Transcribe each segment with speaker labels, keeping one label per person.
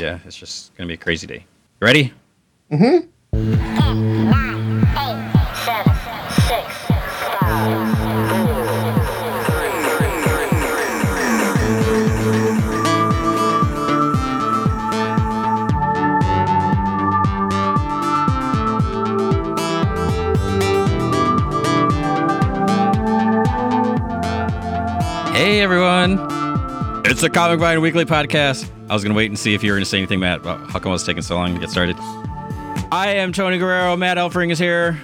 Speaker 1: yeah, it's just gonna be a crazy day. You ready?
Speaker 2: Mm-hmm.
Speaker 3: Nine, eight, seven, six, five,
Speaker 1: Hey everyone, it's the Comic Vine Weekly Podcast. I was gonna wait and see if you were gonna say anything, Matt. But how come it was taking so long to get started? I am Tony Guerrero. Matt Elfring is here.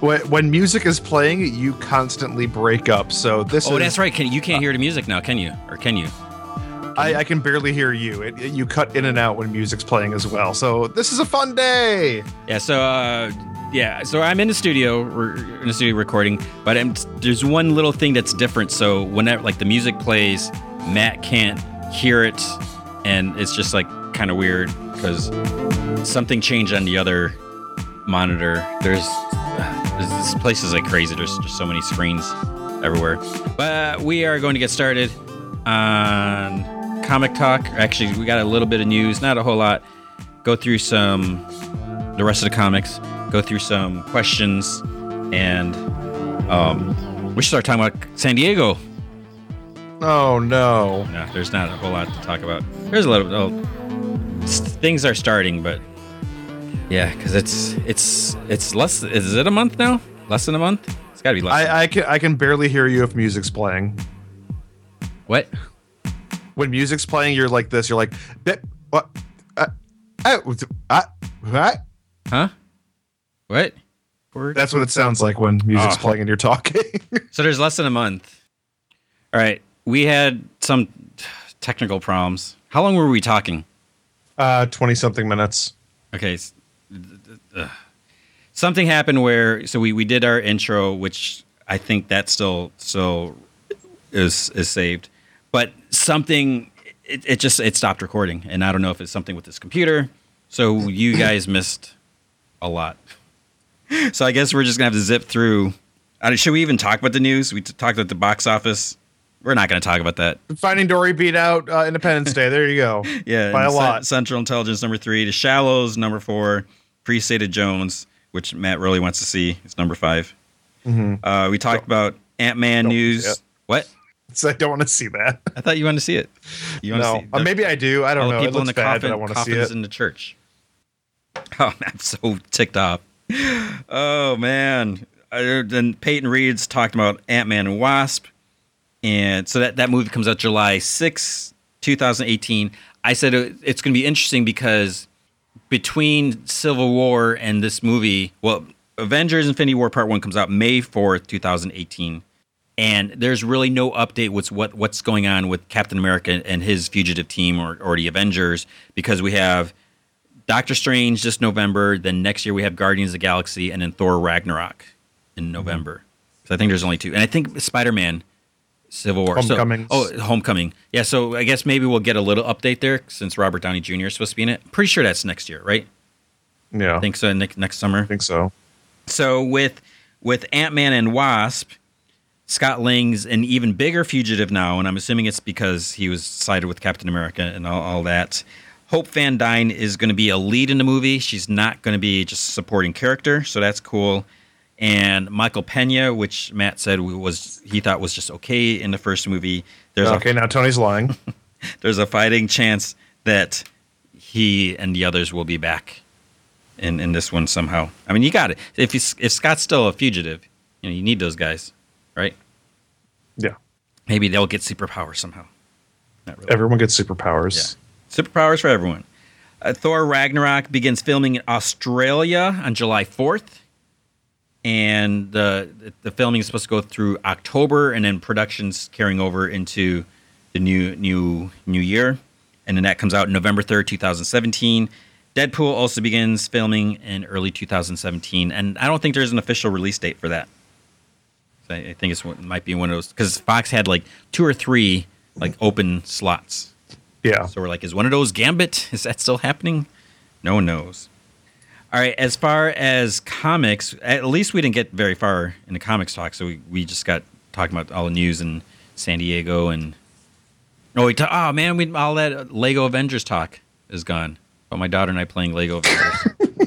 Speaker 2: When, when music is playing, you constantly break up. So this
Speaker 1: Oh,
Speaker 2: is.
Speaker 1: that's right. Can, you can't hear the music now, can you? Or can you?
Speaker 2: I, I can barely hear you. It, it- you cut in and out when music's playing as well. So this is a fun day.
Speaker 1: Yeah. So, uh, yeah. So I'm in the studio. We're in the studio recording, but I'm, there's one little thing that's different. So whenever like the music plays, Matt can't hear it, and it's just like kind of weird because something changed on the other monitor. There's, there's this place is like crazy. There's just so many screens everywhere. But we are going to get started on comic talk. Actually, we got a little bit of news, not a whole lot. Go through some the rest of the comics, go through some questions, and um, we should start talking about San Diego.
Speaker 2: Oh no.
Speaker 1: No, there's not a whole lot to talk about. There's a little. Oh, s- things are starting, but yeah, because it's it's it's less. Is it a month now? Less than a month? It's got to be less.
Speaker 2: I, I can I can barely hear you if music's playing.
Speaker 1: what?
Speaker 2: When music's playing, you're like this. You're like, "Bip, what? Uh, uh, uh, what?
Speaker 1: Huh? What?
Speaker 2: That's what it sounds like when music's
Speaker 1: Oh.
Speaker 2: playing and you're talking.
Speaker 1: So there's less than a month. All right, we had some technical problems. How long were we talking?
Speaker 2: uh, twenty something minutes.
Speaker 1: Okay. ugh. Something happened where so we, we did our intro, which I think that still still is is saved, but something it, it just it stopped recording, and I don't know if it's something with this computer. So you guys missed a lot. So I guess we're just gonna have to zip through. I don't- should we even talk about the news? We t- talked about the box office. We're not going to talk about that.
Speaker 2: Finding Dory beat out uh, Independence Day. There you go.
Speaker 1: Yeah,
Speaker 2: By a lot.
Speaker 1: Central Intelligence number three, The Shallows number four, Free State of Jones, which Matt really wants to see, is number 5 Uh, we talked about Ant Man news. What?
Speaker 2: So I don't want to see that.
Speaker 1: I thought you wanted to see it. You want
Speaker 2: No,
Speaker 1: to see
Speaker 2: Uh, maybe I do. I don't know.
Speaker 1: people in the
Speaker 2: bad,
Speaker 1: coffin,
Speaker 2: I want to see
Speaker 1: coffins
Speaker 2: it.
Speaker 1: in the church. Oh, I'm so ticked off. Oh man. Uh, Then Peyton Reed's talked about Ant Man and Wasp, and so that that movie comes out July 6, 2018. I said it- it's going to be interesting because between Civil War and this movie, well, Avengers Infinity War Part 1 comes out May 4th, 2018. And there's really no update what's what what's going on with Captain America and his fugitive team or, or the Avengers because we have Doctor Strange this November, then next year we have Guardians of the Galaxy and then Thor Ragnarok in mm-hmm. November. So I think there's only two. And I think Spider-Man Civil War. So- oh, Homecoming. Yeah, so I guess maybe we'll get a little update there since Robert Downey Jr. is supposed to be in it. Pretty sure that's next year, right?
Speaker 2: Yeah,
Speaker 1: I think so. Next next summer.
Speaker 2: I think so.
Speaker 1: So with with Ant Man and Wasp, Scott Lang's an even bigger fugitive now, and I'm assuming it's because he was sided with Captain America and all, all that. Hope Van Dyne is going to be a lead in the movie. She's not going to be just a supporting character, so that's cool. And Michael Pena, which Matt said was he thought was just okay in the first movie. There's
Speaker 2: Okay,
Speaker 1: a
Speaker 2: now Tony's lying.
Speaker 1: there's a fighting chance that he and the others will be back in, in this one somehow. I mean, you got it. If he's, if Scott's still a fugitive, you know, you need those guys, right?
Speaker 2: yeah,
Speaker 1: Maybe they'll get superpowers somehow. Not really.
Speaker 2: everyone gets superpowers.
Speaker 1: Superpowers for everyone. Uh, Thor Ragnarok begins filming in Australia on July 4th. And the the filming is supposed to go through October, and then production's carrying over into the new new new year, and then that comes out November third, two thousand seventeen. Deadpool also begins filming in early 2017, and I don't think there's an official release date for that. So I I think it's it might be one of those because Fox had like two or three like open slots.
Speaker 2: Yeah.
Speaker 1: So we're like, is one of those Gambit? Is that still happening? No one knows. All right, as far as comics, at least we didn't get very far in the comics talk, so we, we just got talking about all the news in San Diego and oh, we ta- oh man, we all that Lego Avengers talk. is gone, but my daughter and I playing Lego Avengers.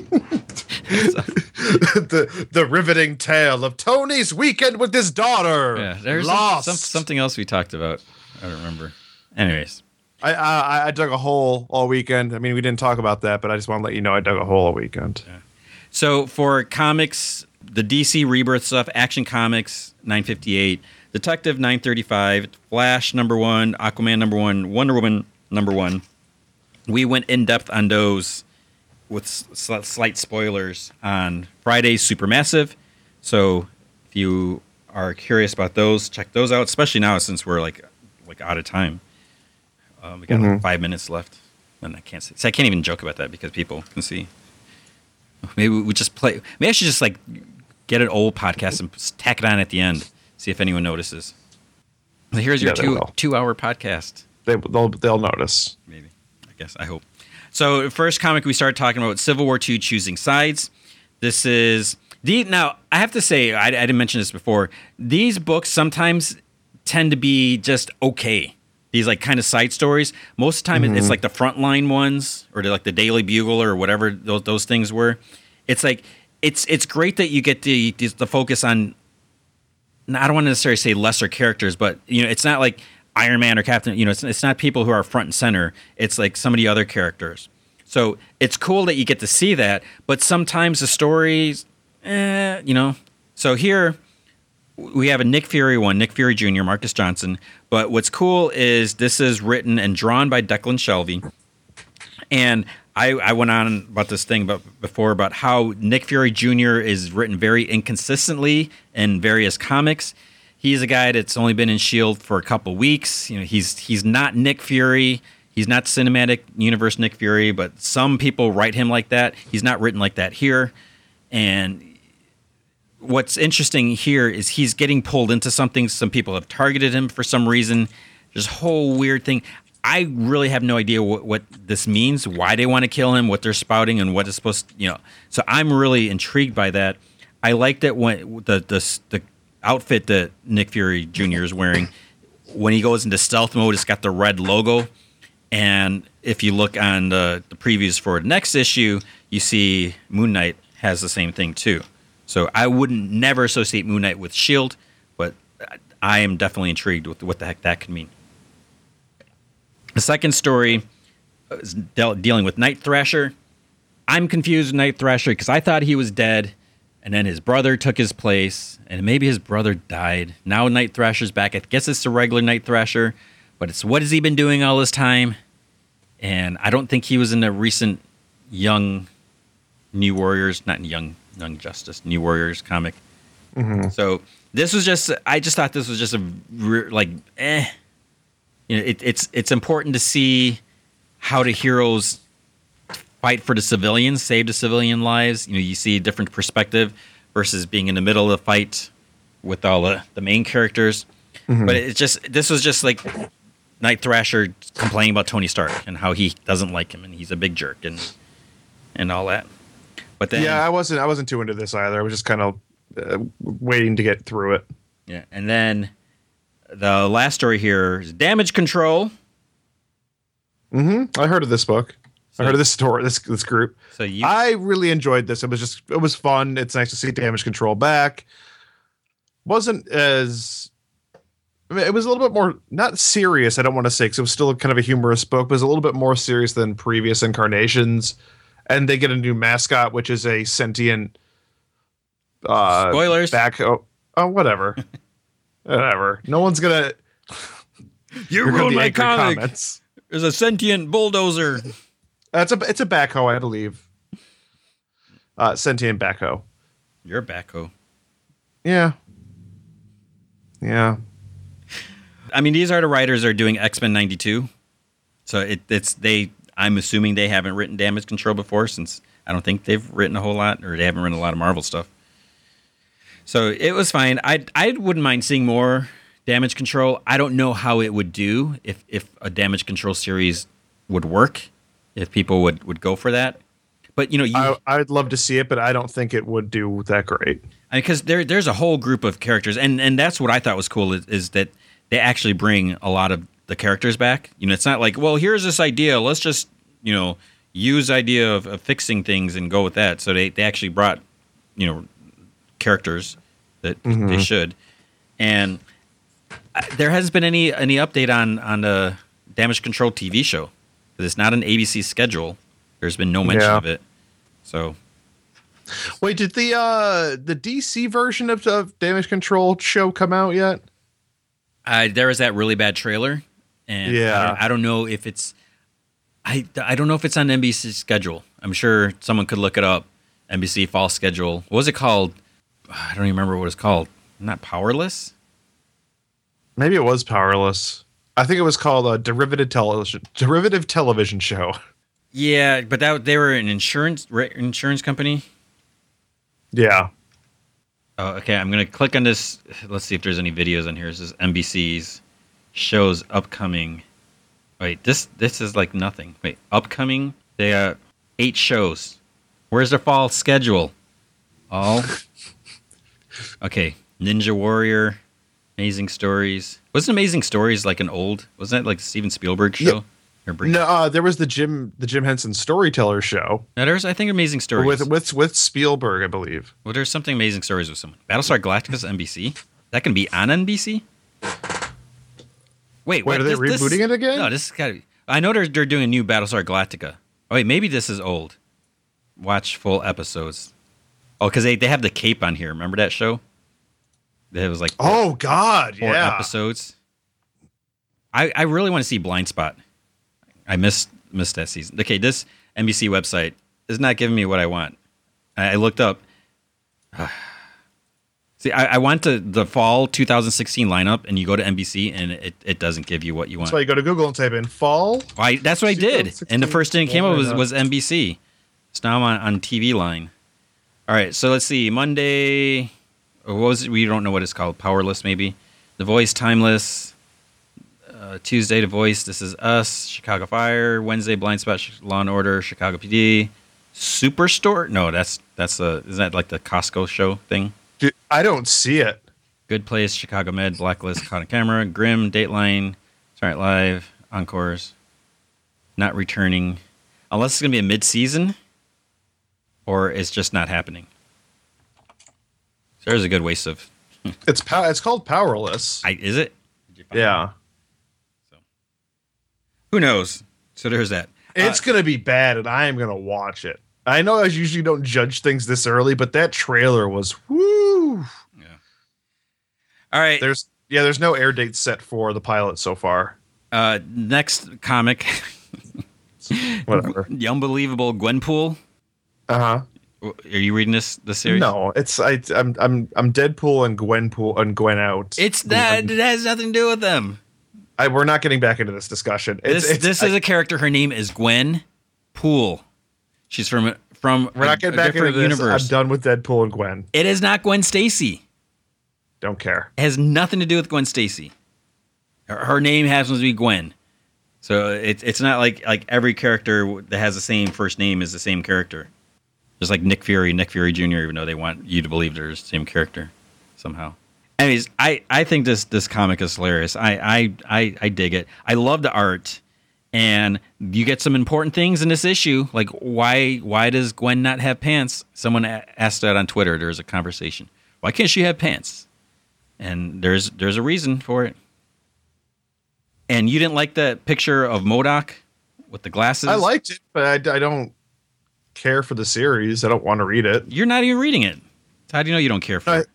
Speaker 2: the the riveting tale of Tony's weekend with his daughter.
Speaker 1: yeah, there's some, some, something else we talked about. I don't remember. Anyways,
Speaker 2: I, I I dug a hole all weekend. I mean, we didn't talk about that, but I just want to let you know I dug a hole all weekend.
Speaker 1: So for comics, the DC Rebirth stuff, Action Comics 958, Detective 935, Flash number one, Aquaman number one, Wonder Woman number one. We went in depth on those with s- slight spoilers on Friday's Supermassive. So if you are curious about those, check those out. Especially now since we're like like out of time. Um, we got like five minutes left, and I can't say. So I can't even joke about that because people can see. Maybe we just play. Maybe I should just like get an old podcast and tack it on at the end. See if anyone notices. So here's your
Speaker 2: Yeah,
Speaker 1: two two hour podcast.
Speaker 2: They they'll they'll notice.
Speaker 1: Maybe. I guess. I hope. So first comic we started talking about Civil War Two choosing sides. This is the now I have to say I, I didn't mention this before. These books sometimes tend to be just okay. These like kind of side stories. Most of the time, it's like the frontline ones, or like the Daily Bugle, or whatever those those things were. It's like it's it's great that you get the the, the focus on. I don't want to necessarily say lesser characters, but you know, it's not like Iron Man or Captain. You know, it's it's not people who are front and center. It's like some of the other characters. So it's cool that you get to see that, but sometimes the stories, eh, you know. So here we have a Nick Fury one, Nick Fury Jr., Marcus Johnson. But what's cool is this is written and drawn by Declan Shalvey. And I, I went on about this thing about, before about how Nick Fury Jr. is written very inconsistently in various comics. He's a guy that's only been in Shield for a couple weeks. You know, he's he's not Nick Fury. He's not cinematic universe Nick Fury, but some people write him like that. He's not written like that here. And what's interesting here is he's getting pulled into something. Some people have targeted him for some reason. A whole weird thing. I really have no idea what, what this means, why they want to kill him, what they're spouting, and what is supposed to, you know. So I'm really intrigued by that. I like that when the the the outfit that Nick Fury Jr. is wearing, when he goes into stealth mode, it's got the red logo. And if you look on the, the previews for the next issue, you see Moon Knight has the same thing too. So I wouldn't never associate Moon Knight with Shield, but I am definitely intrigued with what the heck that could mean. The second story is de- dealing with Night Thrasher. I'm confused with Night Thrasher because I thought he was dead, and then his brother took his place, and maybe his brother died. Now Night Thrasher's back. I guess it's the regular Night Thrasher, but it's what has he been doing all this time? And I don't think he was in the recent Young New Warriors, not Young Young Justice, New Warriors comic. So this was just, I just thought this was just a like, eh. You know, it, it's it's important to see how the heroes fight for the civilians, save the civilian lives. You know, you see a different perspective versus being in the middle of the fight with all the, the main characters. But it's just this was just like Night Thrasher complaining about Tony Stark and how he doesn't like him and he's a big jerk and and all that. But then
Speaker 2: Yeah, I wasn't I wasn't too into this either. I was just kind of uh, waiting to get through it.
Speaker 1: Yeah, and then the last story here is damage control.
Speaker 2: Mm-hmm. I heard of this book.
Speaker 1: So-
Speaker 2: I heard of this story. This this group.
Speaker 1: So you,
Speaker 2: I really enjoyed this. It was just it was fun. It's nice to see damage control back. Wasn't as I mean, it was a little bit more not serious. I don't want to say because it was still kind of a humorous book, but it was a little bit more serious than previous incarnations. And they get a new mascot, which is a sentient. Uh,
Speaker 1: Spoilers.
Speaker 2: Back. Oh, oh whatever. whatever. No one's gonna.
Speaker 1: you ruined my comic.
Speaker 2: comments.
Speaker 1: There's a sentient bulldozer.
Speaker 2: That's a it's a backhoe, I believe. Uh, sentient backhoe.
Speaker 1: You're backhoe.
Speaker 2: Yeah. Yeah.
Speaker 1: I mean, these are the writers are doing X Men '92, so it, it's they. I'm assuming they haven't written Damage Control before, since I don't think they've written a whole lot, or they haven't written a lot of Marvel stuff. So it was fine. I I wouldn't mind seeing more Damage Control. I don't know how it would do if if a Damage Control series would work, if people would would go for that. But you know, you,
Speaker 2: I, I'd love to see it, but I don't think it would do that great.
Speaker 1: because there there's a whole group of characters, and and that's what I thought was cool is, is that they actually bring a lot of the characters back. You know, it's not like well, here's this idea, let's just you know use idea of, of fixing things and go with that. So they they actually brought you know characters that they should, and uh, there hasn't been any any update on on the Damage Control TV show. It's not an ABC schedule. There's been no mention
Speaker 2: Yeah.
Speaker 1: of it. So
Speaker 2: Wait, did the uh the DC version of, of Damage Control show come out yet?
Speaker 1: I there was that really bad trailer, and I
Speaker 2: Yeah.
Speaker 1: don't, I don't know if it's I I don't know if it's on NBC's schedule. I'm sure someone could look it up. NBC fall schedule. What was it called? I don't even remember what it's called. Not Powerless.
Speaker 2: Maybe it was Powerless. I think it was called a derivative television derivative television show.
Speaker 1: Yeah, but that they were an insurance insurance company.
Speaker 2: Yeah.
Speaker 1: Oh, okay, I'm gonna click on this. Let's see if there's any videos on here. This is NBC's shows upcoming. Wait, this this is like nothing. Wait, upcoming. They got eight shows. Where's their fall schedule? All. Okay, Ninja Warrior, Amazing Stories. Wasn't Amazing Stories like an old? Wasn't that like Steven Spielberg show? Or Bring-
Speaker 2: No, uh, there was the Jim the Jim Henson Storyteller show
Speaker 1: No, there's I think Amazing Stories.
Speaker 2: with with with Spielberg, I believe.
Speaker 1: well, there's something Amazing Stories with someone. Battlestar Galactica's NBC. That can be on NBC. Wait,
Speaker 2: Wait, are they
Speaker 1: this- this-
Speaker 2: rebooting it again?
Speaker 1: No, this is got to be. I know they're they're doing a new Battlestar Galactica. Oh wait, maybe this is old. Watch full episodes. Oh, because they, they have the cape on here. Remember that show? That was like four,
Speaker 2: Oh God,
Speaker 1: four
Speaker 2: yeah.
Speaker 1: episodes. I I really want to see Blind Spot. I missed missed that season. Okay, this NBC website is not giving me what I want. I, I looked up. See, I, I want to the fall 2016 lineup, and you go to NBC, and it, it doesn't give you what you want.
Speaker 2: That's why you go to Google and type in fall.
Speaker 1: I, that's what I did. And the first thing that came up was, was NBC. So now I'm on, on TV line. All right, so let's see. Monday, what was it? We don't know what it's called. Powerless, maybe. The Voice, Timeless. Uh, Tuesday, The Voice, This Is Us. Chicago Fire. Wednesday, Blind Spot, Law and Order, Chicago PD. Superstore? No, that's that's a isn't that like the Costco show thing?
Speaker 2: I don't see it.
Speaker 1: Good Place, Chicago Med, Blacklist, Caught on Camera, Grimm, Dateline, Saturday Night Live, Encores, not returning, unless it's gonna be a mid-season, or it's just not happening. So there's a good waste of.
Speaker 2: It's pow- It's called Powerless.
Speaker 1: I, is it?
Speaker 2: yeah. So.
Speaker 1: Who knows? So there's that.
Speaker 2: It's
Speaker 1: Uh,
Speaker 2: gonna be bad, and I am gonna watch it. I know I usually don't judge things this early, but that trailer was woo. Yeah.
Speaker 1: All right.
Speaker 2: There's yeah, there's no air date set for the pilot so far.
Speaker 1: Uh, next comic,
Speaker 2: Whatever.
Speaker 1: the unbelievable Gwenpool.
Speaker 2: Uh huh.
Speaker 1: Are you reading this the series?
Speaker 2: No, it's I, I'm I'm I'm Deadpool and Gwenpool and Gwen out.
Speaker 1: It's that. It has nothing to do with them.
Speaker 2: I, we're not getting back into this discussion. It's,
Speaker 1: This
Speaker 2: it's,
Speaker 1: this
Speaker 2: I-
Speaker 1: is a character. Her name is Gwen Poole. She's from from
Speaker 2: we're not getting back into this.
Speaker 1: universe.
Speaker 2: I'm done with Deadpool and Gwen.
Speaker 1: It is not Gwen Stacy.
Speaker 2: Don't care.
Speaker 1: It has nothing to do with Gwen Stacy. Her, her name happens to be Gwen. So it's it's not like like every character that has the same first name is the same character. Just like Nick Fury, Nick Fury Jr. Even though they want you to believe they're the same character somehow. Anyways, I, I think this this comic is hilarious. I, I I I dig it. I love the art, and you get some important things in this issue. Like why why does Gwen not have pants? Someone asked that on Twitter. There was a conversation. Why can't she have pants? And there's there's a reason for it. And you didn't like that picture of MODOK with the glasses.
Speaker 2: I liked it, but I, I don't care for the series. I don't want to read it
Speaker 1: You're not even reading it. How do you know you don't care for
Speaker 2: I-
Speaker 1: it?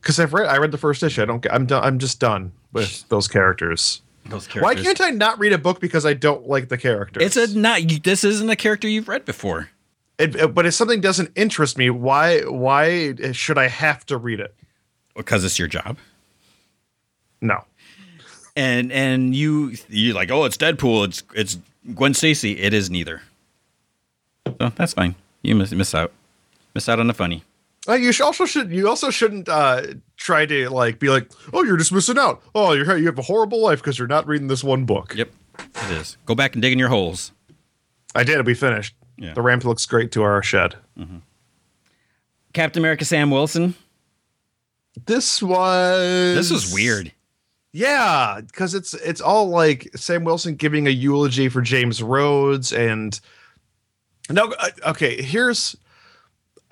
Speaker 2: because I've read I read the first issue. I don't. I'm done. I'm just done with those characters.
Speaker 1: Those
Speaker 2: Why can't I not read a book because I don't like the characters?
Speaker 1: It's a not. This isn't a character you've read before.
Speaker 2: It, but if something doesn't interest me, why why should I have to read it?
Speaker 1: because it's your job.
Speaker 2: No.
Speaker 1: And and you you're like, oh, it's Deadpool. It's it's Gwen Stacy. It is neither. So that's fine. You miss miss out. Miss out on the funny.
Speaker 2: Uh, you also should you also shouldn't uh, try to like be like, oh, you're just missing out. Oh, you're you have a horrible life because you're not reading this one book.
Speaker 1: Yep, it is. Go back and dig in your holes.
Speaker 2: I did. It, we finished.
Speaker 1: Yeah.
Speaker 2: The ramp looks great to our shed.
Speaker 1: Captain America Sam Wilson.
Speaker 2: This was
Speaker 1: This was weird.
Speaker 2: Yeah, because it's it's all like Sam Wilson giving a eulogy for James Rhodes, and no, uh, okay. Here's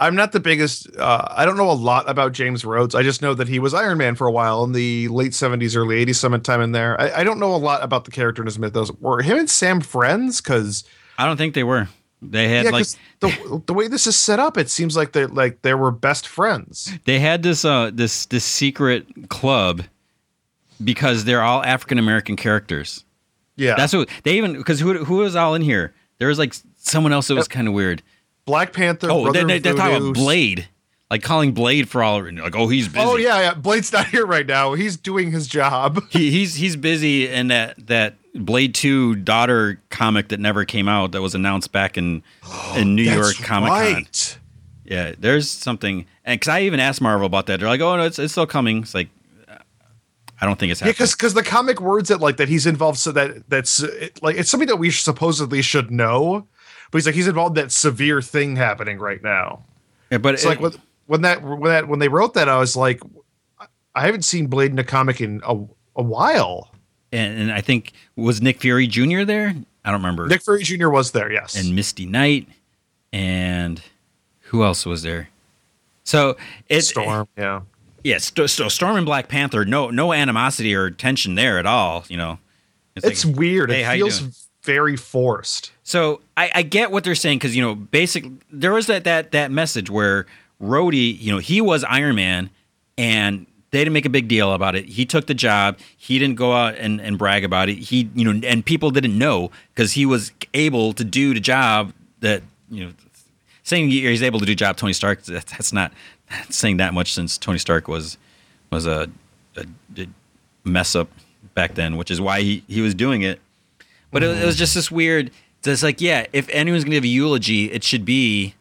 Speaker 2: I'm not the biggest. Uh, I don't know a lot about James Rhodes. I just know that he was Iron Man for a while in the late 70s, early 80s, sometime in there. I, I don't know a lot about the character in his mythos. Were him and Sam friends? Because
Speaker 1: I don't think they were. They had
Speaker 2: yeah,
Speaker 1: like
Speaker 2: the the way this is set up, it seems like they like they were best friends.
Speaker 1: they had this uh this this secret club because they're all African American characters.
Speaker 2: Yeah,
Speaker 1: That's what they even because who who was all in here? There was like someone else that was kind of weird.
Speaker 2: Black Panther.
Speaker 1: Oh,
Speaker 2: Brother
Speaker 1: they, they're talking about Blade, like calling Blade for all like oh he's busy.
Speaker 2: Oh yeah, yeah. Blade's not here right now. He's doing his job.
Speaker 1: he, he's he's busy in that that Blade Two daughter comic that never came out that was announced back in in New York Comic Con.
Speaker 2: right.
Speaker 1: Yeah, there's something, and because I even asked Marvel about that, they're like, "Oh no, it's it's still coming." It's like, I don't think it's happening.
Speaker 2: Yeah,
Speaker 1: happening.
Speaker 2: because the comic words that like that he's involved so that that's it, like it's something that we supposedly should know, but he's like he's involved in that severe thing happening right now.
Speaker 1: Yeah, but
Speaker 2: It's like when, when that when that when they wrote that, I was like, I haven't seen Blade in a comic in a, a while.
Speaker 1: and, and I think was Nick Fury Jr. there. I don't remember.
Speaker 2: Nick Fury Jr. was there, yes.
Speaker 1: and Misty Knight, and who else was there? So it's
Speaker 2: Storm, yeah.
Speaker 1: Yeah, St- so Storm and Black Panther, no no animosity or tension there at all. You know,
Speaker 2: It's
Speaker 1: like,
Speaker 2: weird.
Speaker 1: hey,
Speaker 2: it feels? Very forced.
Speaker 1: So I, I get what they're saying because you know, basically, there was that that that message where Rhodey, you know, he was Iron Man, and they didn't make a big deal about it. He took the job. He didn't go out and, and brag about it. He, you know, and people didn't know because he was able to do the job that you know. Saying he's able to do job Tony Stark, that, that's not saying that much since Tony Stark was was a, a, a mess up back then, which is why he, he was doing it. But it, it was mm. just this weird. It's like, yeah, if anyone's gonna give a eulogy, it should be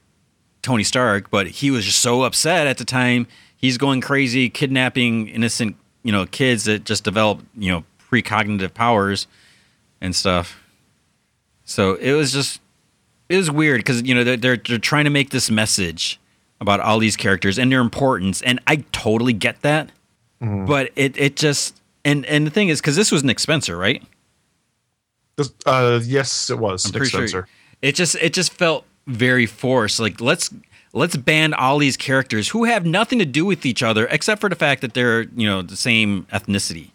Speaker 1: Tony Stark. But he was just so upset at the time. He's going crazy, kidnapping innocent, you know, kids that just develop, you know, precognitive powers and stuff. So it was just, it was weird because you know they're, they're they're trying to make this message about all these characters and their importance, and I totally get that. Mm-hmm. But it it just and and the thing is because this was Nick Spencer, right?
Speaker 2: This- Uh, yes, it was.
Speaker 1: I'm
Speaker 2: Nick
Speaker 1: pretty
Speaker 2: Spencer.
Speaker 1: sure it just it just felt very forced. Like let's let's ban all these characters who have nothing to do with each other except for the fact that they're you know the same ethnicity.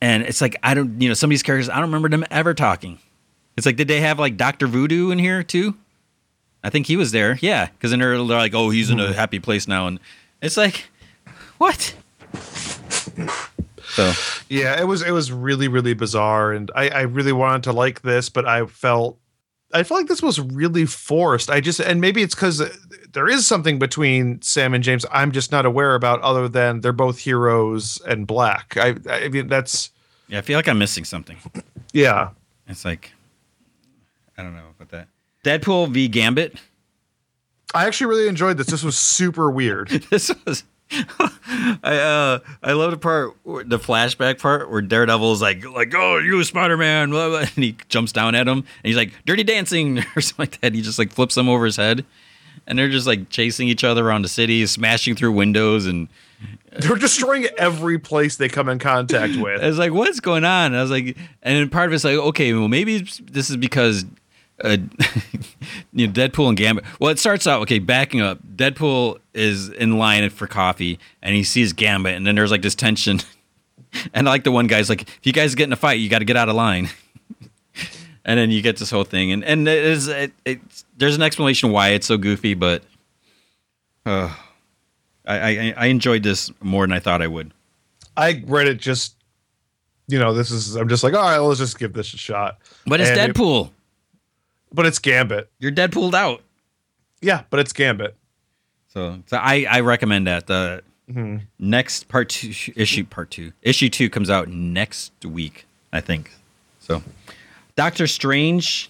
Speaker 1: And it's like I don't you know some of these characters I don't remember them ever talking. It's like did they have like Doctor Voodoo in here too? I think he was there. Yeah, because then they're, they're like oh he's in a happy place now, and it's like what? So
Speaker 2: Yeah, it was it was really really bizarre, and I I really wanted to like this, but I felt I felt like this was really forced. I just and maybe it's because there is something between Sam and James I'm just not aware about, other than they're both heroes and black. I I mean that's
Speaker 1: yeah, I feel like I'm missing something.
Speaker 2: yeah.
Speaker 1: It's like I don't know about that. Deadpool v Gambit.
Speaker 2: I actually really enjoyed this. This was super weird.
Speaker 1: This was I uh I love the part the flashback part where Daredevil's like like oh you Spider Man and he jumps down at him and he's like dirty dancing or something like that. He just like flips him over his head and they're just like chasing each other around the city, smashing through windows and
Speaker 2: They're destroying every place they come in contact with.
Speaker 1: I was like, what's going on? And I was like, and part of it's like, okay, well, maybe this is because, uh, you know, Deadpool and Gambit. Well, it starts out okay. Backing up, Deadpool is in line for coffee, and he sees Gambit, and then there's like this tension. And I like the one guy's like, if you guys get in a fight, you got to get out of line. and then you get this whole thing, and and it is it, it's there's an explanation why it's so goofy, but uh, I, I I enjoyed this more than I thought I would.
Speaker 2: I read it just you know, this is I'm just like, all right, let's just give this a shot.
Speaker 1: But it's
Speaker 2: And it-
Speaker 1: Deadpool.
Speaker 2: But it's Gambit.
Speaker 1: You're Deadpooled out.
Speaker 2: Yeah, but it's Gambit.
Speaker 1: So, so I, I recommend that. The
Speaker 2: Mhm.
Speaker 1: next part two issue part two issue two comes out next week, I think. So, Doctor Strange.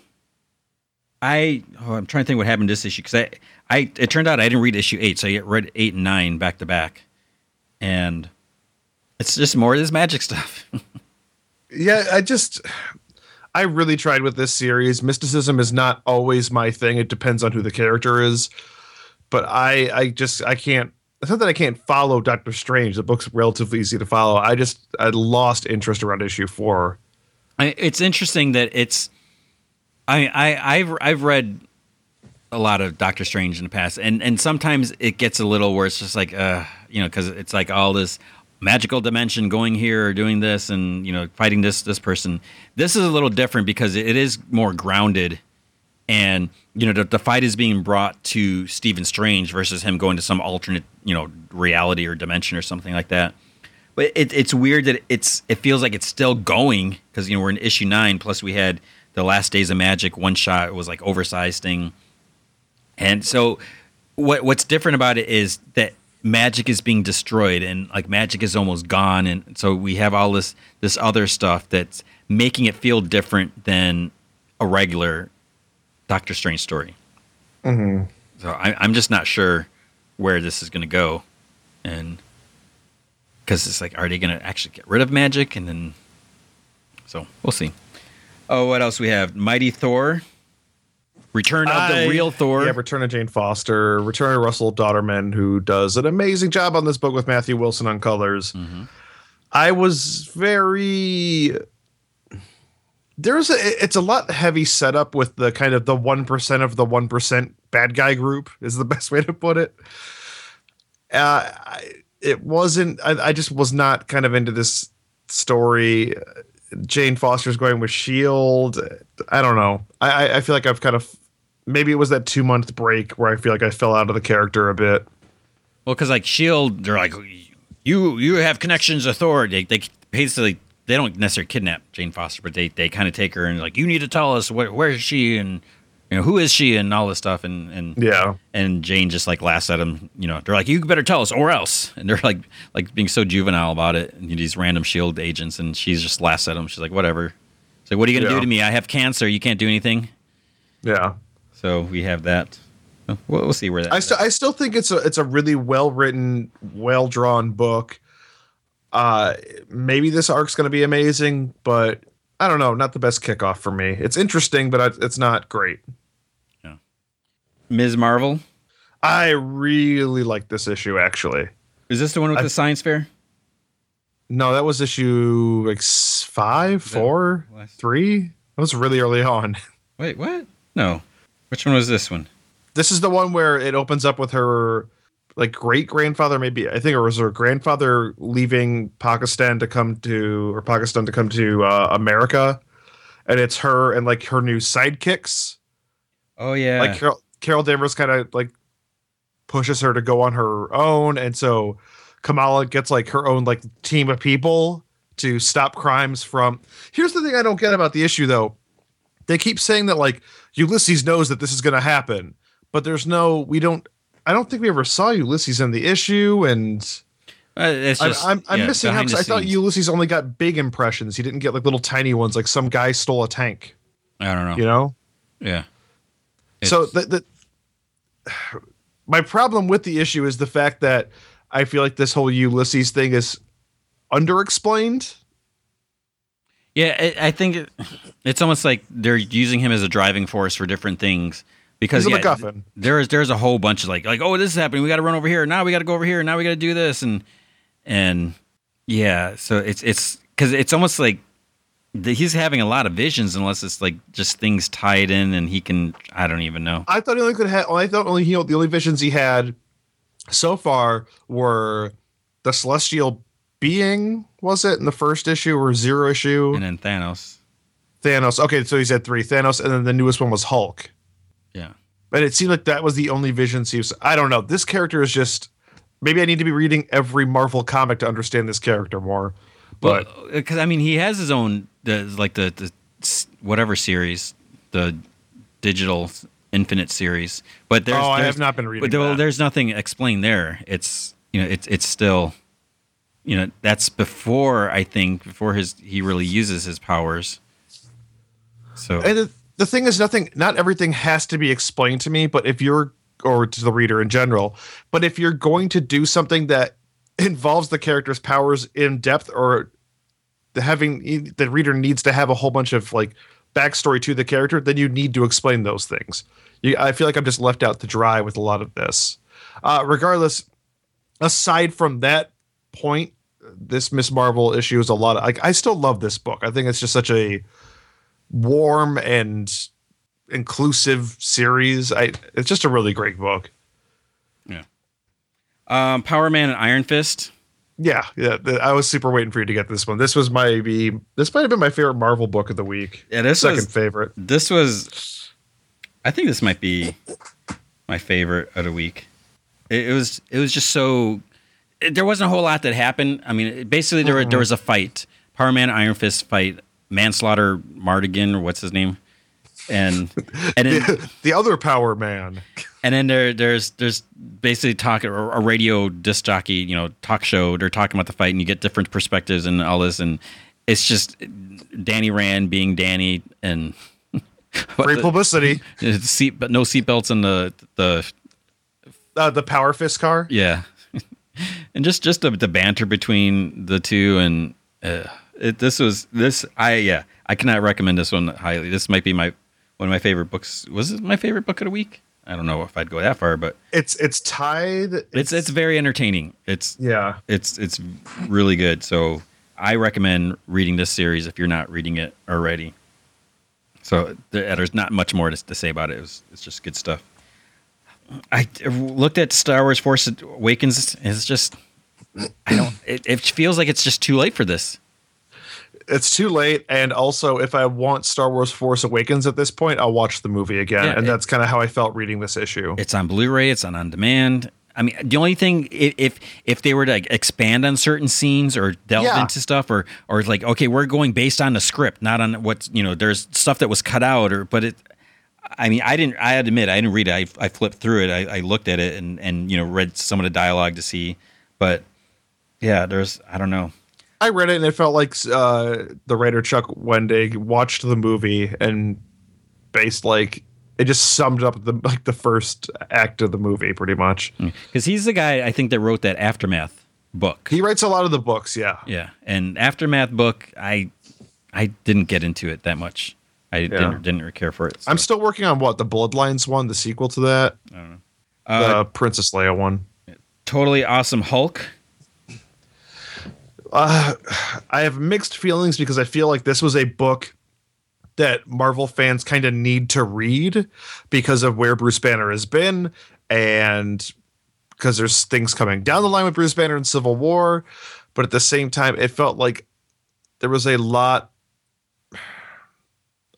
Speaker 1: I oh, I'm trying to think what happened this issue because I I it turned out I didn't read issue eight, so I read eight and nine back to back, and it's just more of this magic stuff.
Speaker 2: Yeah, I just I really tried with this series. Mysticism is not always my thing. It depends on who the character is. But I I just I can't it's not that I can't follow Doctor Strange. The book's relatively easy to follow. I just I lost interest around issue four.
Speaker 1: It's interesting that it's. I I I've I've read a lot of Doctor Strange in the past, and and sometimes it gets a little where it's just like, uh, you know, because it's like all this magical dimension going here or doing this, and you know, fighting this this person. This is a little different because it is more grounded, and you know, the, the fight is being brought to Stephen Strange versus him going to some alternate, you know, reality or dimension or something like that. But it, it's weird that it's it feels like it's still going because you know we're in issue nine. Plus we had the Last Days of Magic one shot. It was like oversized thing, and so what what's different about it is that magic is being destroyed and like magic is almost gone, and so we have all this this other stuff that's making it feel different than a regular Doctor Strange story.
Speaker 2: Mm-hmm.
Speaker 1: So I, I'm just not sure where this is going to go, and because it's like, are they going to actually get rid of magic? And then, so we'll see. Oh, what else we have? Mighty Thor, Return of the Real Thor.
Speaker 2: Yeah, Return of Jane Foster, Return of Russell Dauterman, who does an amazing job on this book with Matthew Wilson on colors.
Speaker 1: Mhm.
Speaker 2: I was very there's a it's a lot heavy setup with the kind of the one percent of the one percent bad guy group is the best way to put it. Uh, I, it wasn't. I, I just was not kind of into this story. Jane Foster's going with Shield. I don't know. I I- I feel like I've kind of maybe it was that two month break where I feel like I fell out of the character a bit.
Speaker 1: Well, because like Shield, they're like, you you have connections Thor. They they basically they don't necessarily kidnap Jane Foster, but they they kind of take her and like, you need to tell us where where is she and you know who is she and all this stuff and and
Speaker 2: Yeah.
Speaker 1: and Jane just like laughs at him. You know, they're like, "You better tell us, or else." And they're like, like being so juvenile about it. And these random Shield agents, and she's just laughs at him. She's like, "Whatever." It's like, "What are you gonna
Speaker 2: Yeah.
Speaker 1: do to me? I have cancer. You can't do anything."
Speaker 2: Yeah.
Speaker 1: So we have that. Well, we'll see where that.
Speaker 2: I still I still think it's a it's a really well written, well drawn book. Uh maybe this arc's going to be amazing, but I don't know, not the best kickoff for me. It's interesting, but I- it's not great. Yeah.
Speaker 1: Ms. Marvel.
Speaker 2: I really like this issue actually.
Speaker 1: Is this the one with
Speaker 2: I-
Speaker 1: the science fair?
Speaker 2: No, that was issue like five, four, three. That was really early on.
Speaker 1: Wait, what? No. Which one was this one?
Speaker 2: This is the one where it opens up with her like great grandfather, maybe I think it was her grandfather leaving Pakistan to come to or Pakistan to come to uh, America, and it's her and like her new sidekicks.
Speaker 1: Oh yeah.
Speaker 2: Like Carol, Carol Danvers kind of like pushes her to go on her own, and so Kamala gets like her own like team of people to stop crimes from. Here's the thing I don't get about the issue though. They keep saying that like Ulysses knows that this is going to happen, but there's no. We don't. I don't think we ever saw Ulysses in the issue, and
Speaker 1: Uh, it's
Speaker 2: I'm,
Speaker 1: just,
Speaker 2: I'm, I'm
Speaker 1: yeah,
Speaker 2: missing out I thought. Ulysses only got big impressions. He didn't get like little tiny ones, like some guy stole a tank.
Speaker 1: I don't know.
Speaker 2: You know.
Speaker 1: Yeah.
Speaker 2: so the, the my problem with the issue is the fact that I feel like this whole Ulysses thing is underexplained.
Speaker 1: Yeah, it, I think it, it's almost like they're using him as a driving force for different things because
Speaker 2: He's
Speaker 1: yeah,
Speaker 2: MacGuffin.
Speaker 1: there's there's a whole bunch of like like oh this is happening we got to run over here now we got to go over here now we got to do this and and yeah so it's it's because it's almost like he's having a lot of visions unless it's like just things tied in and he can I don't even know
Speaker 2: I thought he only could have. I thought only he the only visions he had so far were the celestial being. Was it in the first issue or zero issue?
Speaker 1: and then Thanos
Speaker 2: Thanos. Okay, so he's had three Thanos, and then the newest one was Hulk.
Speaker 1: yeah
Speaker 2: But it seemed like that was the only vision. he was. I don't know. This character is just. Maybe I need to be reading every Marvel comic to understand this character more. But
Speaker 1: because uh, I mean he has his own the like the the whatever series the digital infinite series but there's
Speaker 2: oh, I have not been reading.
Speaker 1: but there, there's nothing explained there it's you know it's it's still you know that's before I think before his he really uses his powers. So
Speaker 2: and the, the thing is nothing not everything has to be explained to me but if you're or to the reader in general but if you're going to do something that involves the character's powers in depth or the having the reader needs to have a whole bunch of like backstory to the character then you need to explain those things. You, i feel like i'm just left out to dry with a lot of this. Uh, regardless aside from that point, this Miss Marvel issue is a lot of like I still love this book. I think it's just such a warm and inclusive series. I it's just a really great book. Yeah.
Speaker 1: Um, Power Man and Iron Fist.
Speaker 2: Yeah, yeah. I was super waiting for you to get this one. This was maybe this might have been my favorite Marvel book of the week.
Speaker 1: Yeah, this
Speaker 2: Second
Speaker 1: was
Speaker 2: favorite.
Speaker 1: this was. I think this might be my favorite of the week. It, it was it was just so. It- there wasn't a whole lot that happened. I mean, basically there were, there was a fight, Power Man Iron Fist fight, Manslaughter Mardigan or what's his name, and and then
Speaker 2: The, the other Power Man.
Speaker 1: and then there there's there's basically talk a, a radio disc jockey you know talk show they're talking about the fight and you get different perspectives and all this and it's just Danny Rand being Danny and
Speaker 2: Great publicity.
Speaker 1: the seat but no seatbelts in the the
Speaker 2: Uh, the Power Fist car.
Speaker 1: yeah and just just the, the banter between the two and uh, it, this was this I yeah I cannot recommend this one highly this might be my one of my favorite books was it my favorite book of the week I don't know if I'd go that far but
Speaker 2: It's it's tied.
Speaker 1: it's it's very entertaining it's
Speaker 2: yeah.
Speaker 1: it's it's really good. So I recommend reading this series if you're not reading it already. So there, there's not much more to, to say about it. it was, it's just good stuff. I looked at Star Wars Force Awakens. It's just I don't. It, it feels like it's just too late for this.
Speaker 2: It's too late, and also if I want Star Wars Force Awakens at this point, I'll watch the movie again,
Speaker 1: Yeah,
Speaker 2: and
Speaker 1: it-
Speaker 2: that's kind of how I felt reading this issue.
Speaker 1: It's on Blu-ray. It's on on demand. I mean, the only thing if if they were to like, expand on certain scenes or delve
Speaker 2: Yeah.
Speaker 1: into stuff or or like okay, we're going based on the script, not on what you know. There's stuff that was cut out or but it. I mean, I didn't. I admit, I didn't read it. I, I flipped through it. I, I looked at it and and you know read some of the dialogue to see, but yeah, there's I don't know.
Speaker 2: I read it, and it felt like uh, the writer Chuck Wendig watched the movie and based like it just summed up the like the first act of the movie pretty much.
Speaker 1: Because he's the guy I think that wrote that aftermath book.
Speaker 2: He writes a lot of the books, yeah.
Speaker 1: Yeah, and aftermath book, I I didn't get into it that much. I didn't didn't care for it. so.
Speaker 2: I'm still working on what the Bloodlines one, the sequel to that,
Speaker 1: Uh,
Speaker 2: the Princess Leia one.
Speaker 1: totally awesome Hulk.
Speaker 2: Uh, I have mixed feelings because I feel like this was a book that Marvel fans kind of need to read because of where Bruce Banner has been and because there's things coming down the line with Bruce Banner and Civil War. But at the same time, it felt like there was a lot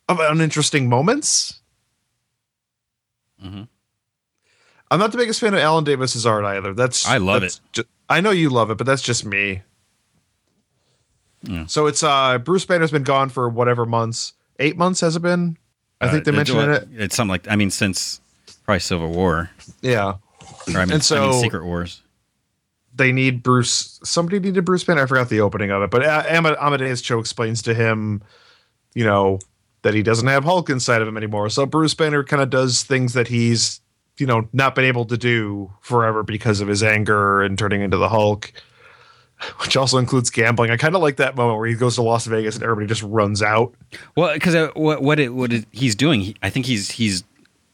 Speaker 2: of uninteresting moments.
Speaker 1: Mhm.
Speaker 2: I'm not the biggest fan of Alan Davis's art either. That's
Speaker 1: I love
Speaker 2: that's ju- I know you love it, but that's just me.
Speaker 1: Yeah.
Speaker 2: So it's uh Bruce Banner's been gone for whatever months. Eight months has it been? I think they
Speaker 1: Uh,
Speaker 2: mentioned it.
Speaker 1: It's something like I mean since probably Civil War
Speaker 2: Yeah.
Speaker 1: or I mean,
Speaker 2: And
Speaker 1: I mean
Speaker 2: so-
Speaker 1: Secret Wars.
Speaker 2: They need Bruce. Somebody needed Bruce Banner. I forgot the opening of it, but uh, Amadeus Cho explains to him, you know, that he doesn't have Hulk inside of him anymore. So Bruce Banner kind of does things that he's, you know, not been able to do forever because of his anger and turning into the Hulk, which also includes gambling. I kind of like that moment where he goes to Las Vegas and everybody just runs out.
Speaker 1: Well, because uh, what what it, what it, he's doing, he, I think he's he's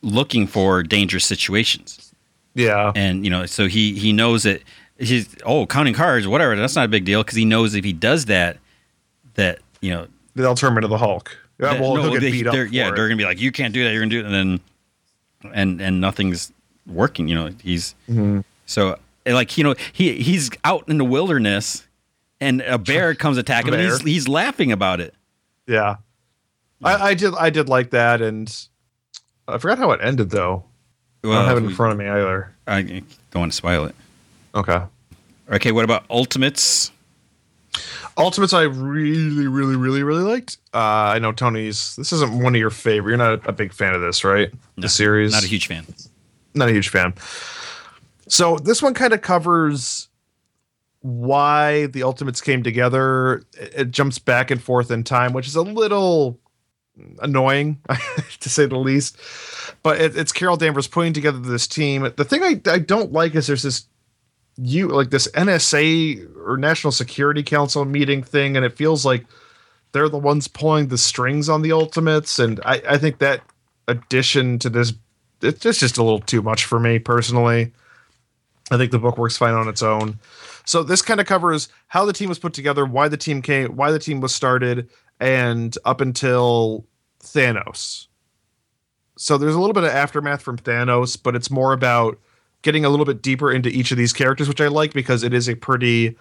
Speaker 1: looking for dangerous situations,
Speaker 2: Yeah.
Speaker 1: and you know, so he he knows that he's oh counting cards, whatever. That's not a big deal because he knows if he does that, that you know,
Speaker 2: They'll turn him into the Hulk. Yeah, well,
Speaker 1: no, they-
Speaker 2: beat up.
Speaker 1: they're- yeah,
Speaker 2: it.
Speaker 1: they're gonna be like, you can't do that. You're gonna do it, and then and and nothing's working. You know, he's
Speaker 2: Mm-hmm.
Speaker 1: so like you know he he's out in the wilderness, and a bear comes attacking him. And he's he's laughing about it.
Speaker 2: Yeah. I, I did I did like that and I forgot how it ended though. I don't have it in
Speaker 1: we-
Speaker 2: front of me either.
Speaker 1: I don't want to spoil it.
Speaker 2: Okay.
Speaker 1: Okay, what about Ultimates?
Speaker 2: Ultimates I really, really, really, really liked. Uh I know Tony's this isn't one of your favorite. You're not a big fan of this, right?
Speaker 1: No,
Speaker 2: the series.
Speaker 1: Not a huge fan.
Speaker 2: not a huge fan. So this one kind of covers why the Ultimates came together. It, it jumps back and forth in time, which is a little annoying to say the least. But it, it's Carol Danvers putting together this team. The thing I, I don't like is there's this you like this NSA or National Security Council meeting thing, and it feels like they're the ones pulling the strings on the Ultimates, and I, I think that addition to this it's just just a little too much for me personally. I think the book works fine on its own. So this kind of covers how the team was put together, why the team came, why the team was started, and up until Thanos. So there's a little bit of aftermath from Thanos, but it's more about getting a little bit deeper into each of these characters, which I like because it is a pretty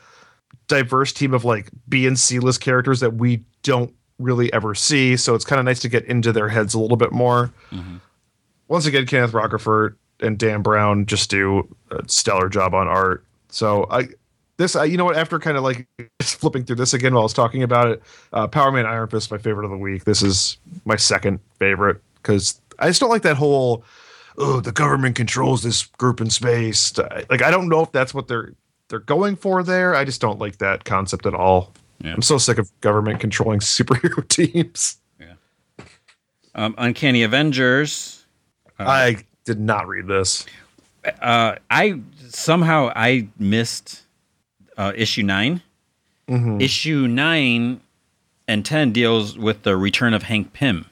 Speaker 2: diverse team of like B and C list characters that we don't really ever see. So it's kind of nice to get into their heads a little bit more. Once again, Kenneth Rocafort and Dan Brown just do a stellar job on art. So I this I, you know what after kind of like flipping through this again while I was talking about it, uh, Power Man Iron Fist my favorite of the week. This is my second favorite because I just don't like that whole oh the government controls this group in space. Like I don't know if that's what they're they're going for there. I just don't like that concept at all.
Speaker 1: Yeah.
Speaker 2: I'm so sick of government controlling superhero teams. Yeah.
Speaker 1: Um, Uncanny Avengers.
Speaker 2: I did not read this.
Speaker 1: Uh, I somehow I missed uh, issue 9 Issue nine and ten deals with the return of Hank Pym.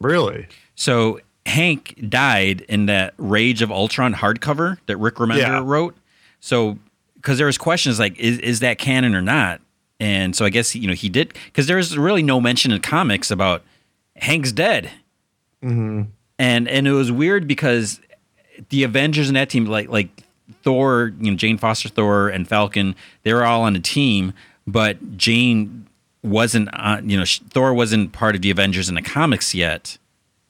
Speaker 2: Really?
Speaker 1: So Hank died in that Rage of Ultron hardcover that Rick Remender
Speaker 2: Yeah.
Speaker 1: wrote. So because there was questions like, is is that canon or not? And so I guess you know he did because there's really no mention in comics about Hank's dead.
Speaker 2: Mm-hmm.
Speaker 1: And and it was weird because the Avengers in that team, like like Thor, you know Jane Foster Thor and Falcon, they were all on a team, but Jane wasn't on. You know Thor wasn't part of the Avengers in the comics yet.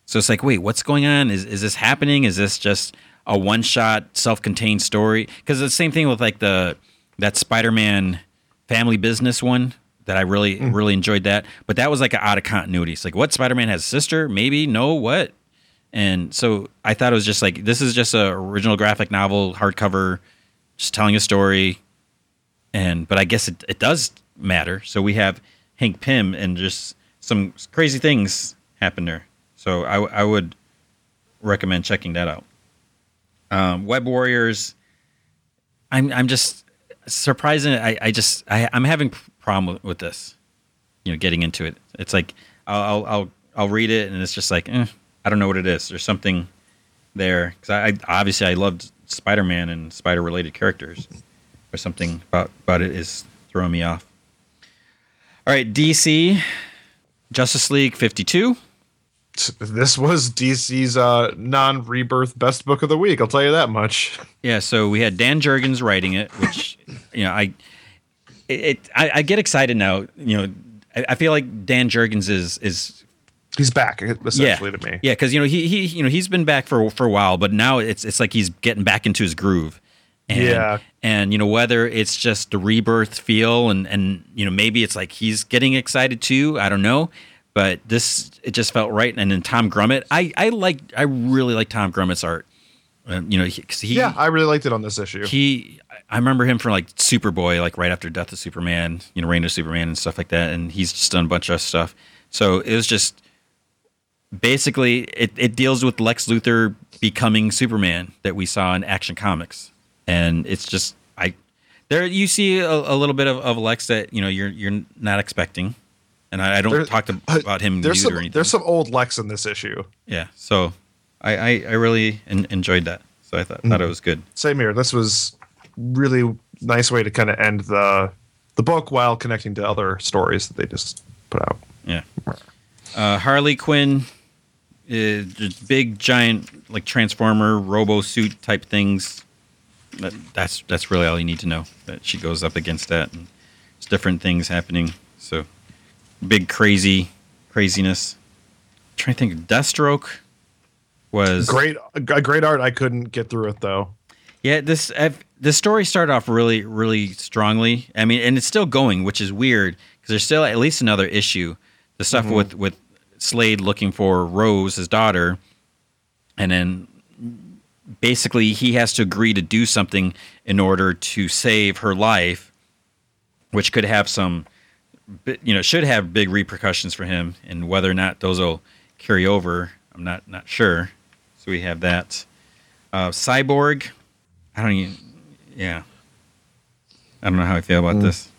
Speaker 1: So it's like, wait, what's going on? Is is this happening? Is this just a one shot, self contained story? Because the same thing with like the that Spider Man family business one that I really mm. really enjoyed that. But that was like an out of continuity. It's like, what Spider Man has a sister? Maybe no, what? And so I thought it was just like this is just a original graphic novel hardcover, just telling a story. And but I guess it, it does matter. So we have Hank Pym and just some crazy things happen there. So I, I would recommend checking that out. Um, Web Warriors. I'm I'm just surprising. I, I just I, I'm having problem with this. You know, getting into it. It's like I'll I'll I'll, I'll read it and it's just like eh, I don't know what it is. There's something there because I, I obviously I loved Spider Man and spider related characters, but something about about it is throwing me off. All right, DC, Justice League 52.
Speaker 2: This was DC's uh, non-rebirth best book of the week. I'll tell you that much.
Speaker 1: Yeah, so we had Dan Jurgens writing it, which you know I it, it I, I get excited now. You know, I, I feel like Dan Jurgens is is
Speaker 2: He's back essentially
Speaker 1: yeah,
Speaker 2: to me.
Speaker 1: Yeah, because you know he he you know he's been back for for a while, but now it's it's like he's getting back into his groove. And,
Speaker 2: Yeah.
Speaker 1: and you know whether it's just the rebirth feel, and and you know maybe it's like he's getting excited too. I don't know, but this it just felt right. And then Tom Grummett, I I like I really like Tom Grummett's art. Um, you know, because he,
Speaker 2: Yeah, I really liked it on this issue.
Speaker 1: he I remember him from like Superboy, like right after Death of Superman, you know, Reign of Superman and stuff like that. And he's just done a bunch of stuff. So it was just basically it, it deals with Lex Luthor becoming Superman that we saw in Action Comics. And it's just I there you see a, a little bit of, of Lex that, you know, you're you're not expecting. And I, I don't
Speaker 2: There-
Speaker 1: talk to,
Speaker 2: uh,
Speaker 1: about him
Speaker 2: There's some
Speaker 1: or anything.
Speaker 2: there's some old Lex in this issue.
Speaker 1: yeah. So I, I, I really en- enjoyed that. So I thought, thought it was good.
Speaker 2: Same here. This was really nice way to kind of end the the book while connecting to other stories that they just put out.
Speaker 1: Yeah. Uh, Harley Quinn, uh, big giant like transformer robo suit type things. That, that's that's really all you need to know. That she goes up against that, and it's different things happening. Big crazy craziness. I'm trying to think, of Deathstroke was
Speaker 2: Great, a great art. I couldn't get through it though.
Speaker 1: Yeah, this the story started off really, really strongly. I mean, and it's still going, which is weird because there's still at least another issue. The stuff mm-hmm. with with Slade looking for Rose, his daughter, and then basically he has to agree to do something in order to save her life, which could have some, you know, should have big repercussions for him, and whether or not those will carry over, I'm not not sure. So we have that. Uh, Cyborg, I don't even, yeah. I don't know how I feel about this.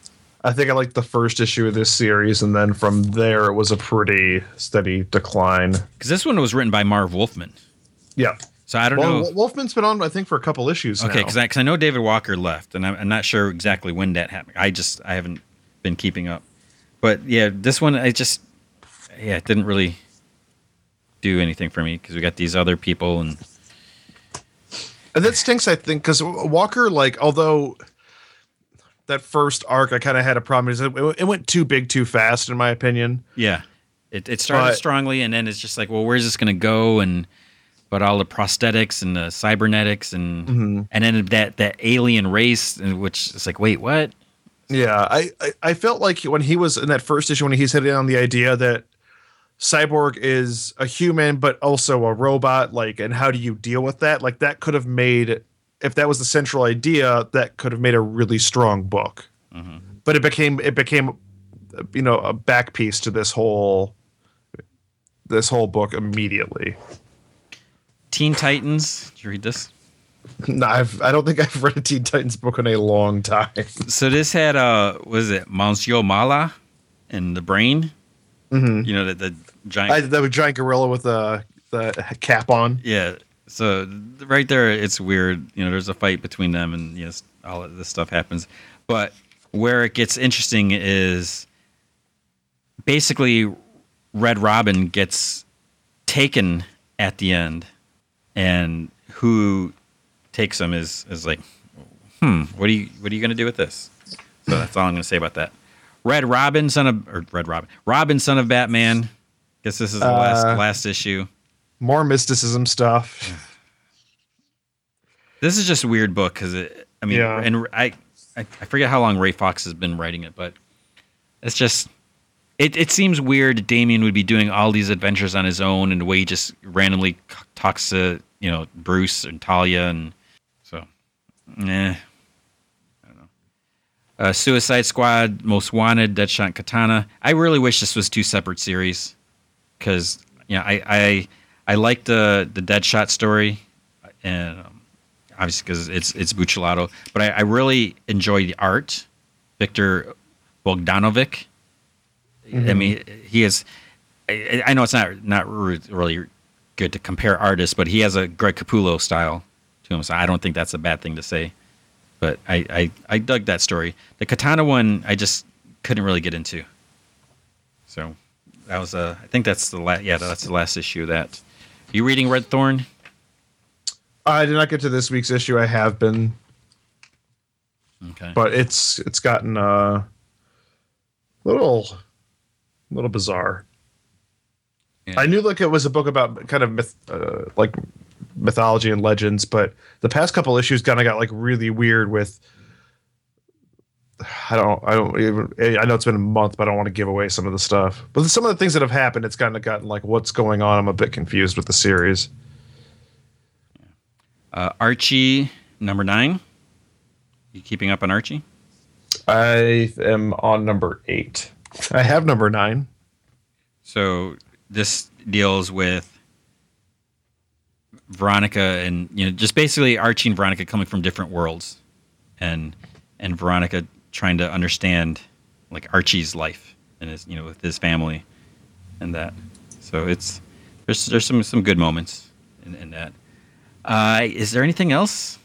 Speaker 2: I think I liked the first issue of this series, and then from there it was a pretty steady decline.
Speaker 1: Because this one was written by Marv Wolfman.
Speaker 2: Yeah,
Speaker 1: So I don't
Speaker 2: Well,
Speaker 1: know.
Speaker 2: Wolfman's been on, I think, for a couple issues.
Speaker 1: Okay, because I, I know David Walker left, and I'm, I'm not sure exactly when that happened. I just I haven't been keeping up, but yeah, this one I just yeah it didn't really do anything for me because we got these other people and
Speaker 2: And that stinks, I think, because Walker, like, although that first arc, I kind of had a problem. It, it went too big, too fast, in my opinion.
Speaker 1: yeah, it it started
Speaker 2: But-
Speaker 1: strongly and then it's just like well where's this gonna go and but all the prosthetics and the cybernetics and
Speaker 2: Mm-hmm.
Speaker 1: and then that that alien race which is like wait what
Speaker 2: Yeah, I, I I felt like when he was in that first issue, when he's hitting on the idea that Cyborg is a human but also a robot, like, and how do you deal with that? Like, that could have made, if that was the central idea, that could have made a really strong book. Mm-hmm. But it became it became, you know, a back piece to this whole this whole book immediately.
Speaker 1: Teen Titans did you read this
Speaker 2: No, I've I don't think I've read a Teen Titans book in a long time.
Speaker 1: So this had uh was it Monsieur Mallah and the brain?
Speaker 2: Mhm.
Speaker 1: You know the the giant.
Speaker 2: I, that giant gorilla with the the cap on.
Speaker 1: yeah. So right there, it's weird. You know, there's a fight between them, and yes, all of this stuff happens. But where it gets interesting is basically Red Robin gets taken at the end, and who takes him is is like, hmm, what are you what are you gonna do with this? So that's all I'm gonna say about that. Red Robin, son of or Red Robin, Robin, son of Batman. Guess this is the last
Speaker 2: Uh,
Speaker 1: last issue.
Speaker 2: More mysticism stuff.
Speaker 1: This is just a weird book because it. I mean,
Speaker 2: Yeah.
Speaker 1: and I, I, I forget how long Ray Fawkes has been writing it, but it's just. It, it seems weird Damian would be doing all these adventures on his own, and the way he just randomly talks to you know Bruce and Talia, and eh, I don't know. Uh, Suicide Squad, Most Wanted, Deadshot, Katana. I really wish this was two separate series, because you know I I I like the the Deadshot story, and um, obviously because it's it's Buccellato, but I, I really enjoy the art. Viktor Bogdanovic. I mean, he is. I, I know it's not not really good to compare artists, but he has a Greg Capullo style to him, so I don't think that's a bad thing to say. But I I, I dug that story. The Katana one, I just couldn't really get into. So that was a. I think that's the last. Yeah, that's the last issue that. You reading Red Thorn?
Speaker 2: I did not get to this week's issue. I have been,
Speaker 1: Okay.
Speaker 2: but it's it's gotten uh, a little little bizarre.
Speaker 1: Yeah.
Speaker 2: I knew like it was a book about kind of myth, uh, like mythology and legends, but the past couple issues kind of got like really weird with. I don't. I don't even. I know it's been a month, but I don't want to give away some of the stuff. But some of the things that have happened, it's kind of gotten like what's going on. I'm a bit confused with the series.
Speaker 1: Uh, Archie number nine. You keeping up on Archie?
Speaker 2: I am on number eight. I have number nine.
Speaker 1: So this deals with Veronica and you know just basically Archie and Veronica coming from different worlds, and and Veronica trying to understand like Archie's life and his you know with his family, and that. So it's there's there's some some good moments in, in that. Uh, is there anything else?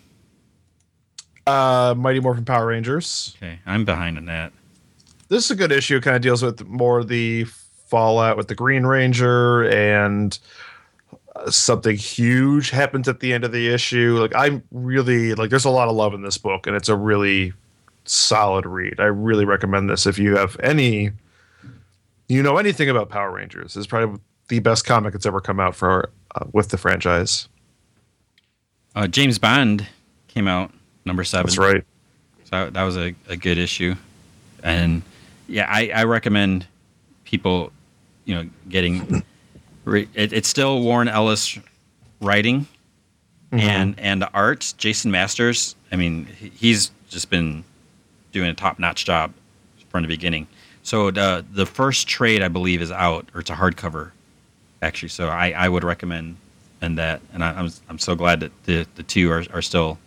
Speaker 2: Uh, Mighty Morphin Power Rangers.
Speaker 1: Okay, I'm behind on that.
Speaker 2: This is a good issue. It Kind of deals with more the fallout with the Green Ranger and uh, something huge happens at the end of the issue. Like I'm really like, there's a lot of love in this book, and it's a really solid read. I really recommend this if you have any, you know anything about Power Rangers. It's probably the best comic that's ever come out for uh, with the franchise.
Speaker 1: Uh, James Bond came out number seven.
Speaker 2: That's right.
Speaker 1: So that was a, a good issue. And yeah, I, I recommend people, you know, getting re- it, it's still Warren Ellis writing and and art. Jason Masters, I mean, he's just been doing a top notch job from the beginning. So the the first trade I believe is out, or it's a hardcover, actually. So I, I would recommend and that, and I, I'm I'm so glad that the the two are are still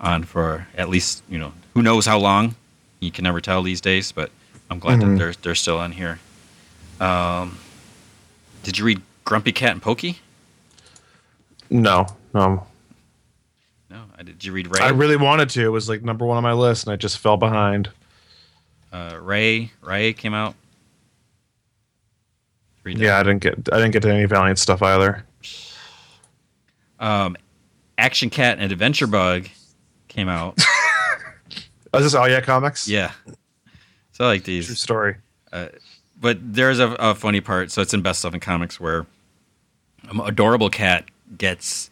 Speaker 1: on for at least you know who knows how long. You can never tell these days, but I'm glad
Speaker 2: Mhm.
Speaker 1: that they're they're still on here. Um, did you read Grumpy Cat and Pokey?
Speaker 2: No, Um,
Speaker 1: No, I did you read Rai?
Speaker 2: I really wanted to. It was like number one on my list, and I just fell behind.
Speaker 1: uh, Rai Rai came out. Read that.
Speaker 2: Yeah, I didn't get I didn't get to any Valiant stuff either.
Speaker 1: Um, Action Cat and Adventure Bug came out.
Speaker 2: Oh, is this all yeah comics?
Speaker 1: yeah. So I like these.
Speaker 2: True story.
Speaker 1: but there's a, a funny part. So it's in Best of in Comics where adorable cat gets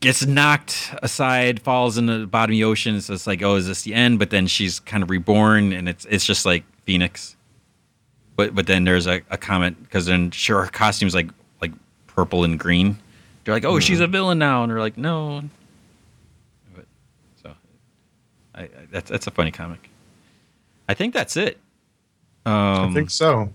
Speaker 1: gets knocked aside, falls in the bottom of the ocean. So it's like, oh, is this the end? But then she's kind of reborn, and it's it's just like Phoenix. But but then there's a, a comment because then sure her costume's like like purple and green. They're like, oh, she's a villain now, and they're like, no. But, so, I, I that's that's a funny comic. I think that's it. Um,
Speaker 2: I think so.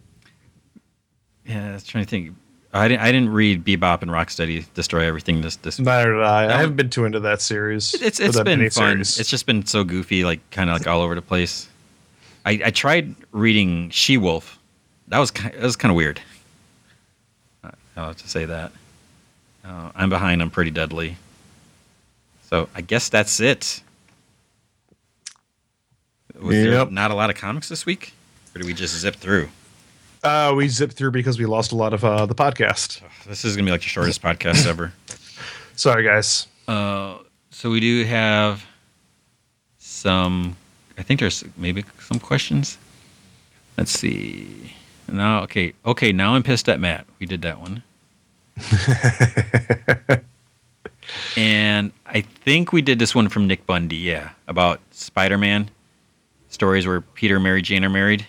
Speaker 1: yeah, I was trying to think. I didn't. I didn't read Bebop and Rocksteady destroy everything. This this.
Speaker 2: Neither did I. I haven't been too into that series.
Speaker 1: It's
Speaker 2: or
Speaker 1: it's
Speaker 2: that
Speaker 1: been fun.
Speaker 2: miniseries.
Speaker 1: It's just been so goofy, like kind of like all over the place. I, I tried reading She Wolf. That was that was kind of weird. I'll have to say that. Uh, I'm behind. I'm pretty deadly. So I guess that's it. Was there not a lot of comics this week, or did we just zip through?
Speaker 2: Uh, we zipped through because we lost a lot of uh, the podcast.
Speaker 1: This is gonna be like the shortest podcast ever.
Speaker 2: Sorry, guys.
Speaker 1: Uh, so we do have some. I think there's maybe some questions. Let's see. Now, okay, okay. Now I'm pissed at Matt. We did that one. and I think we did this one from Nick Bundy. Yeah, about Spider-Man stories where Peter and Mary Jane are married.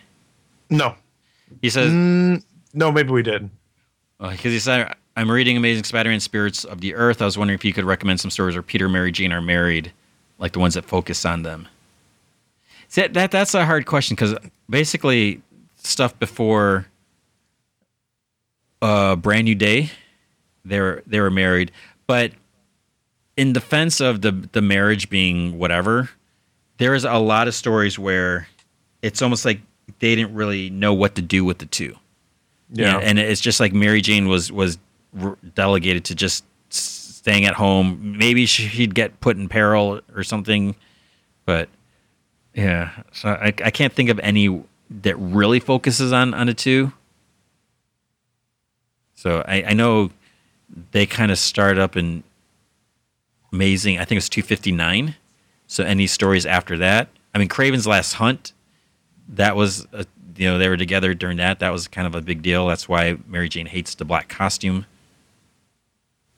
Speaker 2: No,
Speaker 1: He says
Speaker 2: Mm, no, maybe we did.
Speaker 1: because he said I'm reading Amazing Spider-Man: Spirits of the Earth. I was wondering if you could recommend some stories where Peter and Mary Jane are married, like the ones that focus on them. See, that, that that's a hard question because basically stuff before uh, Brand New Day, they were they were married, but in defense of the the marriage being whatever, there is a lot of stories where it's almost like they didn't really know what to do with the two.
Speaker 2: Yeah.
Speaker 1: and it's just like Mary Jane was was r- delegated to just staying at home. Maybe she'd get put in peril or something, but yeah. So I I can't think of any that really focuses on on the two. So I I know they kind of start up in amazing. I think it's two fifty nine. So any stories after that? I mean, Kraven's Last Hunt. That was a, you know they were together during that. That was kind of a big deal. That's why Mary Jane hates the black costume.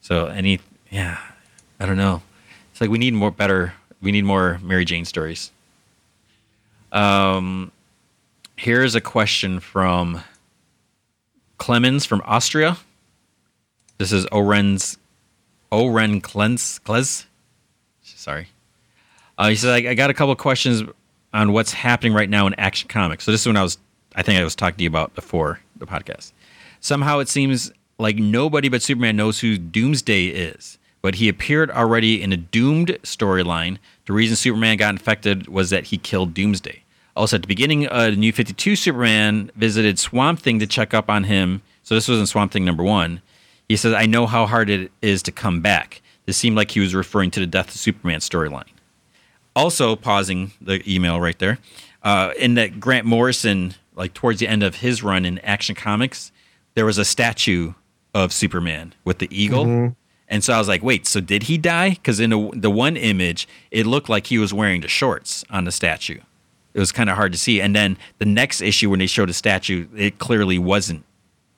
Speaker 1: So any yeah, I don't know. It's like we need more better. We need more Mary Jane stories. Um, here's a question from Clemens from Austria. This is Oren's Oren Klens. Sorry. Uh, he says, I, I got a couple questions on what's happening right now in Action Comics. So this is when I was, I think I was talking to you about before the podcast. Somehow it seems like nobody but Superman knows who Doomsday is, but he appeared already in a Doomed storyline. The reason Superman got infected was that he killed Doomsday. Also, at the beginning of the New 52, Superman visited Swamp Thing to check up on him. So this was in Swamp Thing number one. He says, I know how hard it is to come back. This seemed like he was referring to the Death of Superman storyline also pausing the email right there uh, in that grant morrison like towards the end of his run in action comics there was a statue of superman with the eagle. And so i was like wait so did he die? Because in the, the one image it looked like he was wearing the shorts on the statue. It was kind of hard to see. And then the next issue when they showed the statue it clearly wasn't.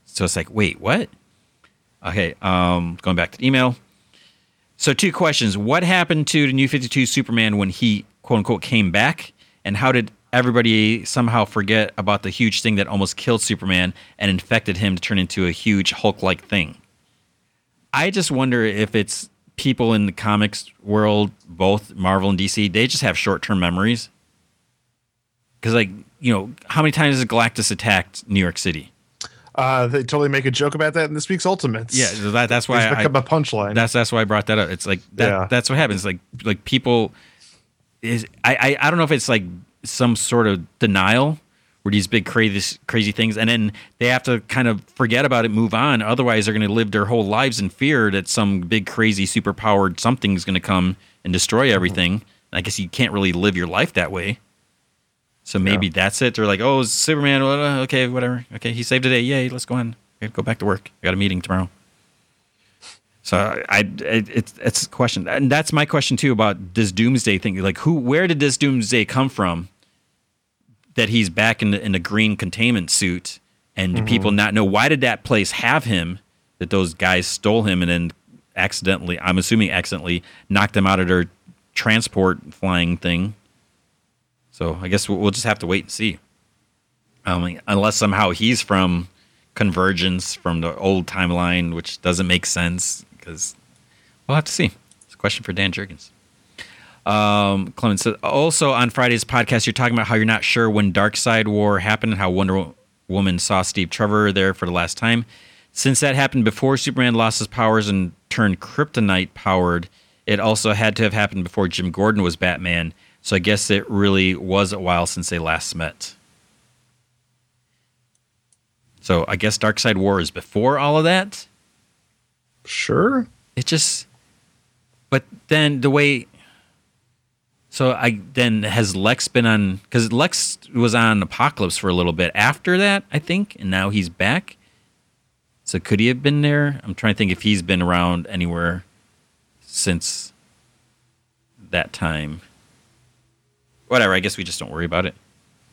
Speaker 1: So it's like wait what? Okay um, going back to the email so two questions: What happened to the New Fifty Two Superman when he quote unquote came back, and how did everybody somehow forget about the huge thing that almost killed Superman and infected him to turn into a huge Hulk-like thing? I just wonder if it's people in the comics world, both Marvel and DC, they just have short-term memories. Because, like, you know, how many times has Galactus attacked New York City?
Speaker 2: Uh, they totally make a joke about that in this week's Ultimates.
Speaker 1: Yeah, that, that's why
Speaker 2: it's
Speaker 1: I,
Speaker 2: become a punchline.
Speaker 1: That's that's why I brought that up. It's like that.
Speaker 2: Yeah.
Speaker 1: That's what happens. Like like people is I, I I don't know if it's like some sort of denial where these big crazy crazy things, and then they have to kind of forget about it, move on. Otherwise, they're going to live their whole lives in fear that some big crazy super powered something's going to come and destroy everything. I guess you can't really live your life that way. So maybe that's it. They're like, oh, Superman. Okay, whatever. Okay, he saved the day. Yay, let's go on. Go back to work. I got a meeting tomorrow. So I, it, it's it's a question, and that's my question too about this doomsday thing. Like, who, where did this doomsday come from? That he's back in the, in the green containment suit, and do people not know why did that place have him? That those guys stole him and then accidentally, I'm assuming accidentally, knocked him out of their transport flying thing. So I guess we'll just have to wait and see. Um, unless somehow he's from Convergence from the old timeline, which doesn't make sense because we'll have to see. It's a question for Dan Jurgens. Um, Clement says also on Friday's podcast, you're talking about how you're not sure when Darkseid War happened and how Wonder Woman saw Steve Trevor there for the last time. Since that happened before Superman lost his powers and turned kryptonite powered, it also had to have happened before Jim Gordon was Batman. So I guess it really was a while since they last met. So I guess Darkseid War is before all of that.
Speaker 2: Sure.
Speaker 1: It just, but then the way. So I then has Lex been on because Lex was on Apokolips for a little bit after that I think, and now he's back. So could he have been there? I'm trying to think if he's been around anywhere since that time. Whatever. I guess we just don't worry about it.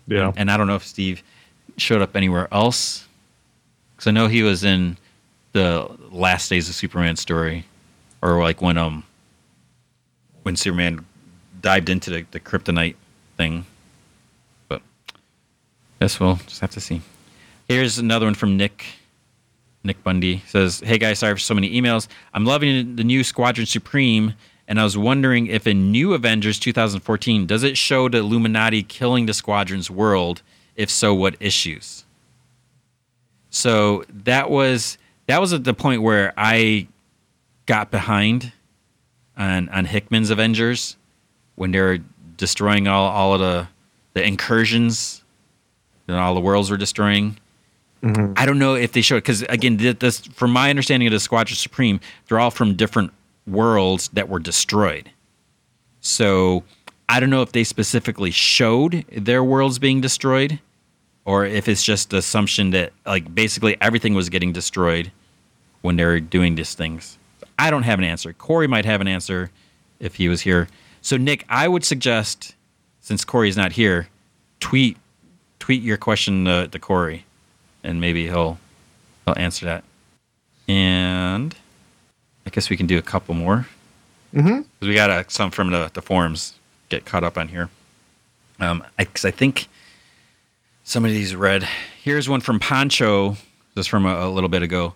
Speaker 2: Yeah.
Speaker 1: And I don't know if Steve showed up anywhere else. Because I know he was in the last days of Superman story, or like when um when Superman dived into the, the kryptonite thing. But guess we'll just have to see. Here's another one from Nick. Nick Bundy says, "Hey guys, sorry for so many emails. I'm loving the new Squadron Supreme." And I was wondering if in New Avengers 2014, does it show the Illuminati killing the Squadron's world? If so, what issues? So that was that was at the point where I got behind on on Hickman's Avengers when they were destroying all, all of the the incursions and all the worlds were destroying. Mm-hmm. I don't know if they showed because again, this from my understanding of the Squadron Supreme, they're all from different worlds that were destroyed. So I don't know if they specifically showed their worlds being destroyed, or if it's just the assumption that like basically everything was getting destroyed when they were doing these things. I don't have an answer. Corey might have an answer if he was here. So Nick, I would suggest since Corey's not here, tweet tweet your question uh, to Corey, and maybe he'll he'll answer that. And I guess we can do a couple more.
Speaker 2: Mhm.
Speaker 1: 'Cause we got uh, some from the, the forums get caught up on here. Um, because I, think some of these read. Here's one from Pancho, just from a, a little bit ago.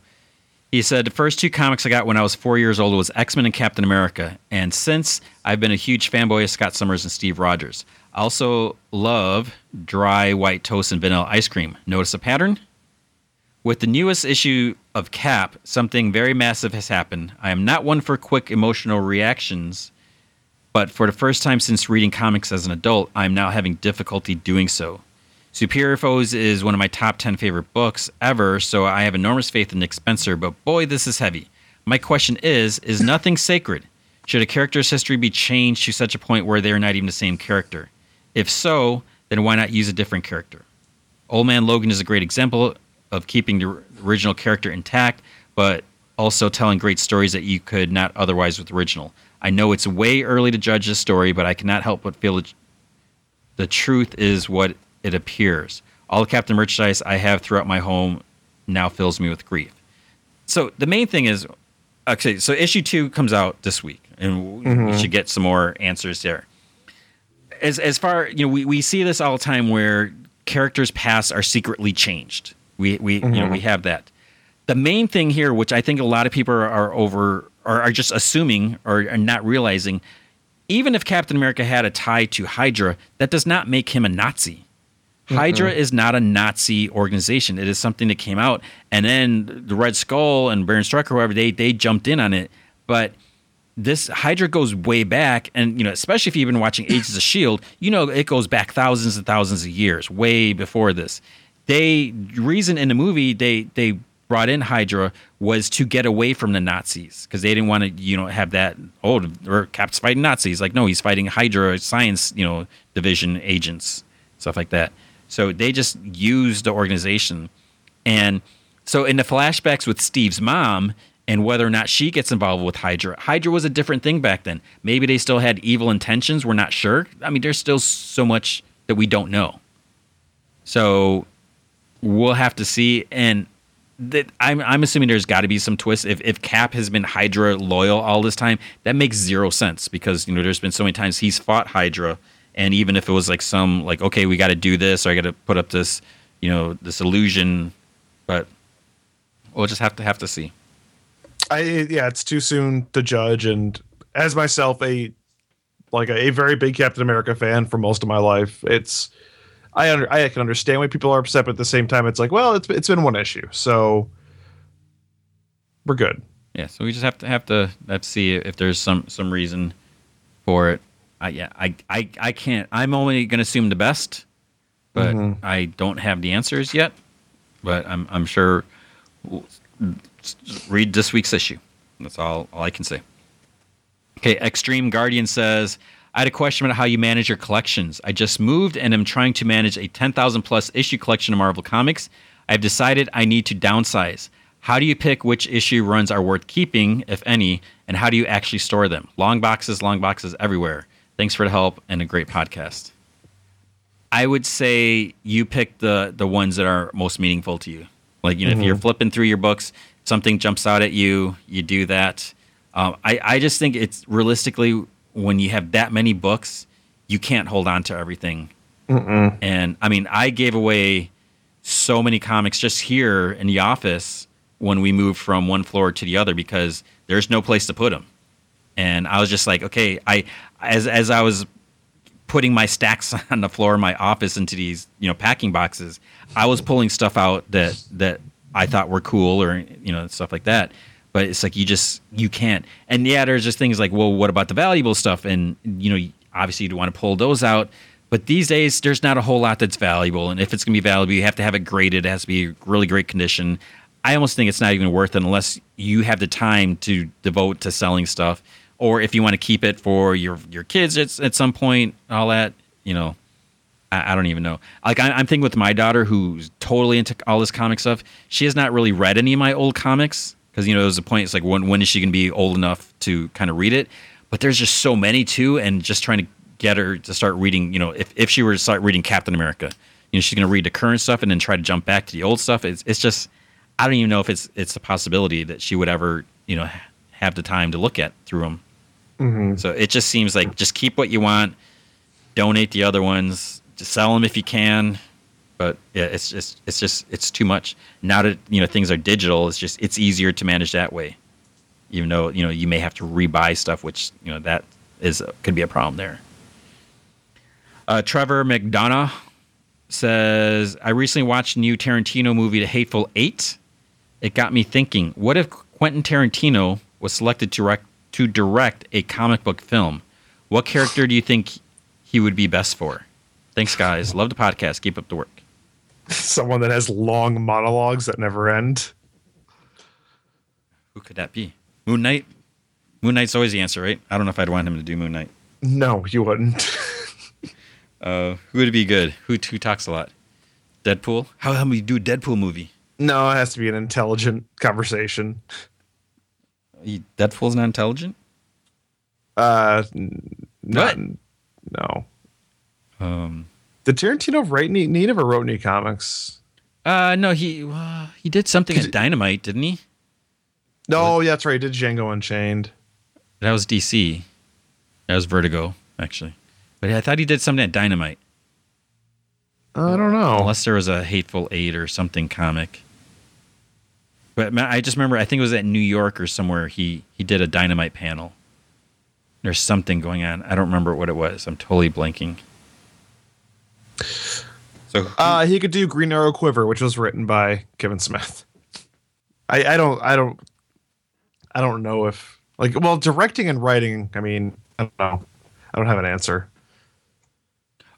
Speaker 1: He said the first two comics I got when I was four years old was X Men and Captain America, and since I've been a huge fanboy of Scott Summers and Steve Rogers. I also love dry white toast and vanilla ice cream. Notice a pattern? With the newest issue of Cap, something very massive has happened. I am not one for quick emotional reactions, but for the first time since reading comics as an adult, I am now having difficulty doing so. Superior Foes is one of my top 10 favorite books ever, so I have enormous faith in Nick Spencer, but boy, this is heavy. My question is Is nothing sacred? Should a character's history be changed to such a point where they are not even the same character? If so, then why not use a different character? Old Man Logan is a great example of keeping the original character intact, but also telling great stories that you could not otherwise with original. I know it's way early to judge this story, but I cannot help but feel it- the truth is what it appears. All the Captain merchandise I have throughout my home now fills me with grief. So the main thing is, okay. So issue two comes out this week, and w we mm-hmm. should get some more answers there. As as far you know, we, we see this all the time where characters' pasts are secretly changed. We we you know we mm-hmm. have that. The main thing here, which I think a lot of people are, over or are just assuming or are not realizing, even if Captain America had a tie to Hydra, that does not make him a Nazi. Hydra mm-hmm. is not a Nazi organization. It is something that came out, and then the Red Skull and Baron Strucker, whoever they they jumped in on it. But this Hydra goes way back, and you know, especially if you've been watching Agents of Shield, you know it goes back thousands and thousands of years, way before this. They reason in the movie they they brought in Hydra was to get away from the Nazis because they didn't want to you know have that oh or Cap's fighting Nazis like no he's fighting Hydra science you know division agents stuff like that. So they just used the organization, and so in the flashbacks with Steve's mom and whether or not she gets involved with Hydra. Hydra was a different thing back then. Maybe they still had evil intentions. We're not sure. I mean, there's still so much that we don't know. So we'll have to see. And that I'm, I'm assuming there's got to be some twist. If, if Cap has been Hydra loyal all this time, that makes zero sense because you know there's been so many times he's fought Hydra, and even if it was like some like okay we got to do this or I got to put up this you know this illusion, but we'll just have to have to see.
Speaker 2: I yeah, it's too soon to judge. And as myself, a like a, a very big Captain America fan for most of my life, it's I under I can understand why people are upset, but at the same time, it's like, well, it's it's been one issue, so we're good.
Speaker 1: Yeah, so we just have to have to have to see if there's some some reason for it. I yeah, I I, I can't. I'm only going to assume the best, but mm-hmm. I don't have the answers yet. But I'm I'm sure. We'll read this week's issue. That's all all I can say. Okay, Extreme Guardian says, I had a question about how you manage your collections. I just moved and am trying to manage a 10,000 plus issue collection of Marvel Comics. I've decided I need to downsize. How do you pick which issue runs are worth keeping, if any, and how do you actually store them? Long boxes, long boxes everywhere. Thanks for the help and a great podcast. I would say you pick the the ones that are most meaningful to you. Like you know, if you're flipping through your books, something jumps out at you, you do that. Um, I I just think it's realistically when you have that many books, you can't hold on to everything. And I mean, I gave away so many comics just here in the office when we moved from one floor to the other because there's no place to put them. And I was just like, okay, I as as I was putting my stacks on the floor of my office into these you know packing boxes i was pulling stuff out that that i thought were cool or you know stuff like that but it's like you just you can't. And yeah there's just things like well what about the valuable stuff? And you know obviously you'd want to pull those out. But these days there's not a whole lot that's valuable. And if it's going to be valuable you have to have it graded. It has to be really great condition. I almost think it's not even worth it unless you have the time to devote to selling stuff. Or if you want to keep it for your your kids at, at some point all that you know I, I don't even know. Like i'm thinking with my daughter who's totally into all this comic stuff. She has not really read any of my old comics because you know there's a point it's like when, when is she going to be old enough to kind of read it? But there's just so many too and just trying to get her to start reading you know if, if she were to start reading captain america you know she's going to read the current stuff and then try to jump back to the old stuff. It's, it's just i don't even know if it's it's a possibility that she would ever you know have the time to look at through them mm-hmm. so it just seems like just keep what you want, donate the other ones, just sell them if you can. But yeah, it's just it's just it's too much. Now that you know things are digital, it's just it's easier to manage that way. Even though you know you may have to rebuy stuff, which you know that is could be a problem there. Uh, Trevor McDonough says, "I recently watched a new Tarantino movie, The Hateful Eight. It got me thinking: What if Quentin Tarantino was selected to direct to direct a comic book film? What character do you think he would be best for? Thanks, guys. Love the podcast. Keep up the work.
Speaker 2: Someone that has long monologues that never end.
Speaker 1: Who could that be? Moon Knight. Moon Knight's always the answer, right? I don't know if I'd want him to do Moon Knight.
Speaker 2: No, you wouldn't.
Speaker 1: Uh, who would be good? Who who talks a lot? Deadpool. How how we do a Deadpool movie?
Speaker 2: no, it has to be an intelligent conversation.
Speaker 1: Deadpool's not intelligent.
Speaker 2: Uh, n- not,
Speaker 1: What?
Speaker 2: no.
Speaker 1: Um.
Speaker 2: Did Tarantino write any? He never wrote any comics.
Speaker 1: Uh. No. He uh, he did something at Dynamite, didn't he?
Speaker 2: No, yeah, that's right. He did Django Unchained.
Speaker 1: That was DC. That was Vertigo, actually. But I thought he did something at Dynamite.
Speaker 2: I don't know.
Speaker 1: Unless there was a Hateful Eight or something comic. But I just remember, I think it was at New York or somewhere. He he did a Dynamite panel. There's something going on. I don't remember what it was. I'm totally blanking. So
Speaker 2: Uh, he could do Green Arrow Quiver, which was written by Kevin Smith. I, I don't, I don't, I don't know if Like, well, directing and writing. I mean, I don't know. I don't have an answer.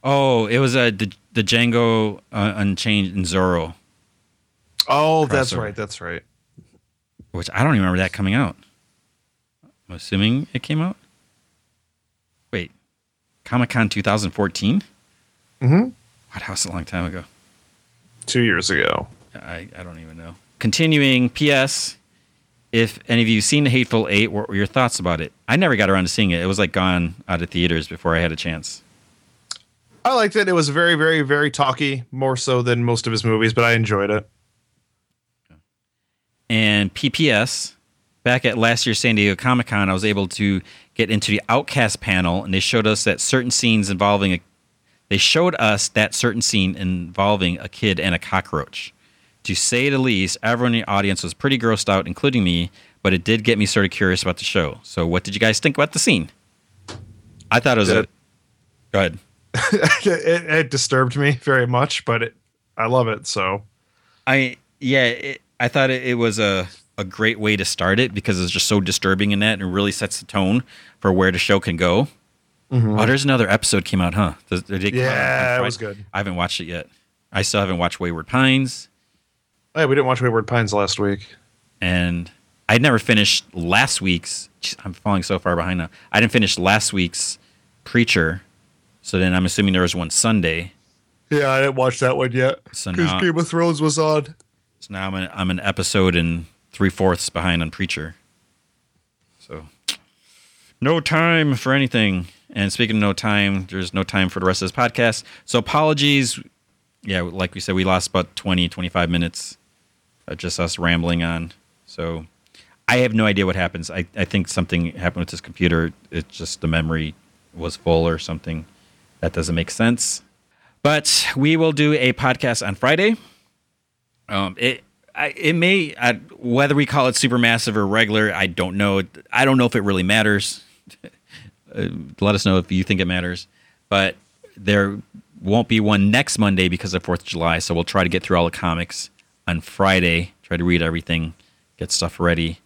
Speaker 1: Oh, it was a the, the Django uh, Unchained and Zorro,
Speaker 2: Oh, that's right. That's right.
Speaker 1: which I don't even remember that coming out. I'm assuming it came out. Wait, Comic Con 2014.
Speaker 2: Mm-hmm.
Speaker 1: What? That was a long time ago.
Speaker 2: Two years ago.
Speaker 1: I, I don't even know. Continuing, P.S. If any of you seen The Hateful Eight, what were your thoughts about it? I never got around to seeing it. It was like gone out of theaters before I had a chance.
Speaker 2: I liked it. It was very, very, very talky, more so than most of his movies, but I enjoyed it.
Speaker 1: And PPS, back at last year's San Diego Comic Con, I was able to get into the Outcast panel, and they showed us that certain scenes involving a. They showed us that certain scene involving a kid and a cockroach. To say the least, everyone in the audience was pretty grossed out, including me. But it did get me sort of curious about the show. So, what did you guys think about the scene? I thought it was a.
Speaker 2: Good.
Speaker 1: Go ahead.
Speaker 2: it, it disturbed me very much, but it, I love it. So
Speaker 1: I yeah, it, I thought it, it was a a great way to start it because it's just so disturbing in that and really sets the tone for where the show can go. Mm-hmm. Oh, there's another episode came out, huh? Did it come out on
Speaker 2: yeah, it was good.
Speaker 1: I haven't watched it yet. I still haven't watched Wayward Pines, oh,
Speaker 2: Hey, we didn't watch Wayward Pines last week.
Speaker 1: and I'd never finished last week's. I'm falling so far behind now. I didn't finish last week's Preacher, so then I'm assuming there was one Sunday.
Speaker 2: Yeah, I didn't watch that one yet
Speaker 1: So now,
Speaker 2: of Thrones was on.
Speaker 1: so now I'm an, I'm an episode and three fourths behind on Preacher. So no time for anything. And speaking of no time, there's no time for the rest of this podcast. So apologies. Yeah, like we said, we lost about 20, 25 minutes. Uh, just us rambling on. So I have no idea what happens. I, I think something happened with this computer. It's just the memory was full or something. That doesn't make sense. But we will do a podcast on Friday. Um, it I, it may I, whether we call it supermassive or regular. I don't know. I don't know if it really matters. Uh, let us know if you think it matters. But there won't be one next Monday because of Fourth of July. So we'll try to get through all the comics on Friday. Try to read everything, get stuff ready,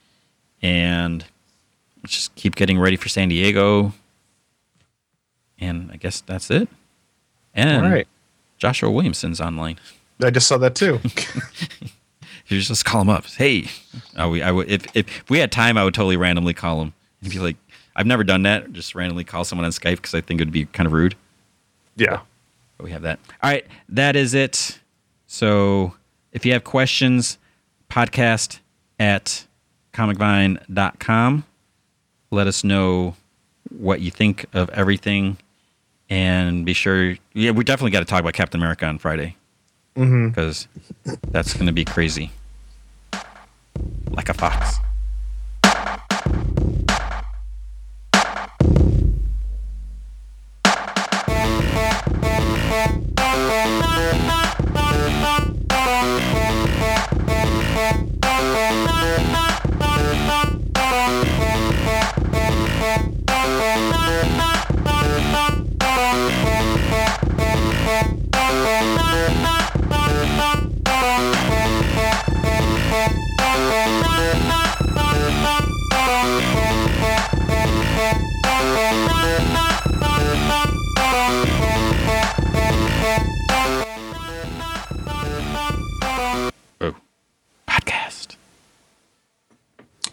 Speaker 1: and just keep getting ready for San Diego. And I guess that's it. And
Speaker 2: All right.
Speaker 1: Joshua Williamson's online.
Speaker 2: I just saw that too.
Speaker 1: You just call him up. Hey, I would, I would if, if we had time, I would totally randomly call him. He'd be like, I've never done that. Just randomly call someone on Skype because I think it would be kind of rude.
Speaker 2: yeah.
Speaker 1: But we have that. All right, that is it. So if you have questions, podcast at comicvine.com. Let us know what you think of everything. And be sure, yeah, we definitely got to talk about Captain America on Friday
Speaker 2: Mm-hmm.
Speaker 1: because that's going to be crazy. Like a fox.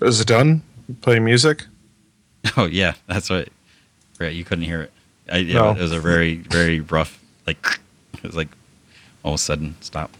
Speaker 2: Is it done? Playing music?
Speaker 1: Oh yeah, that's right. Right, you couldn't hear it. I, yeah,
Speaker 2: No.
Speaker 1: It was a very, very rough. Like it was like all of a sudden stop.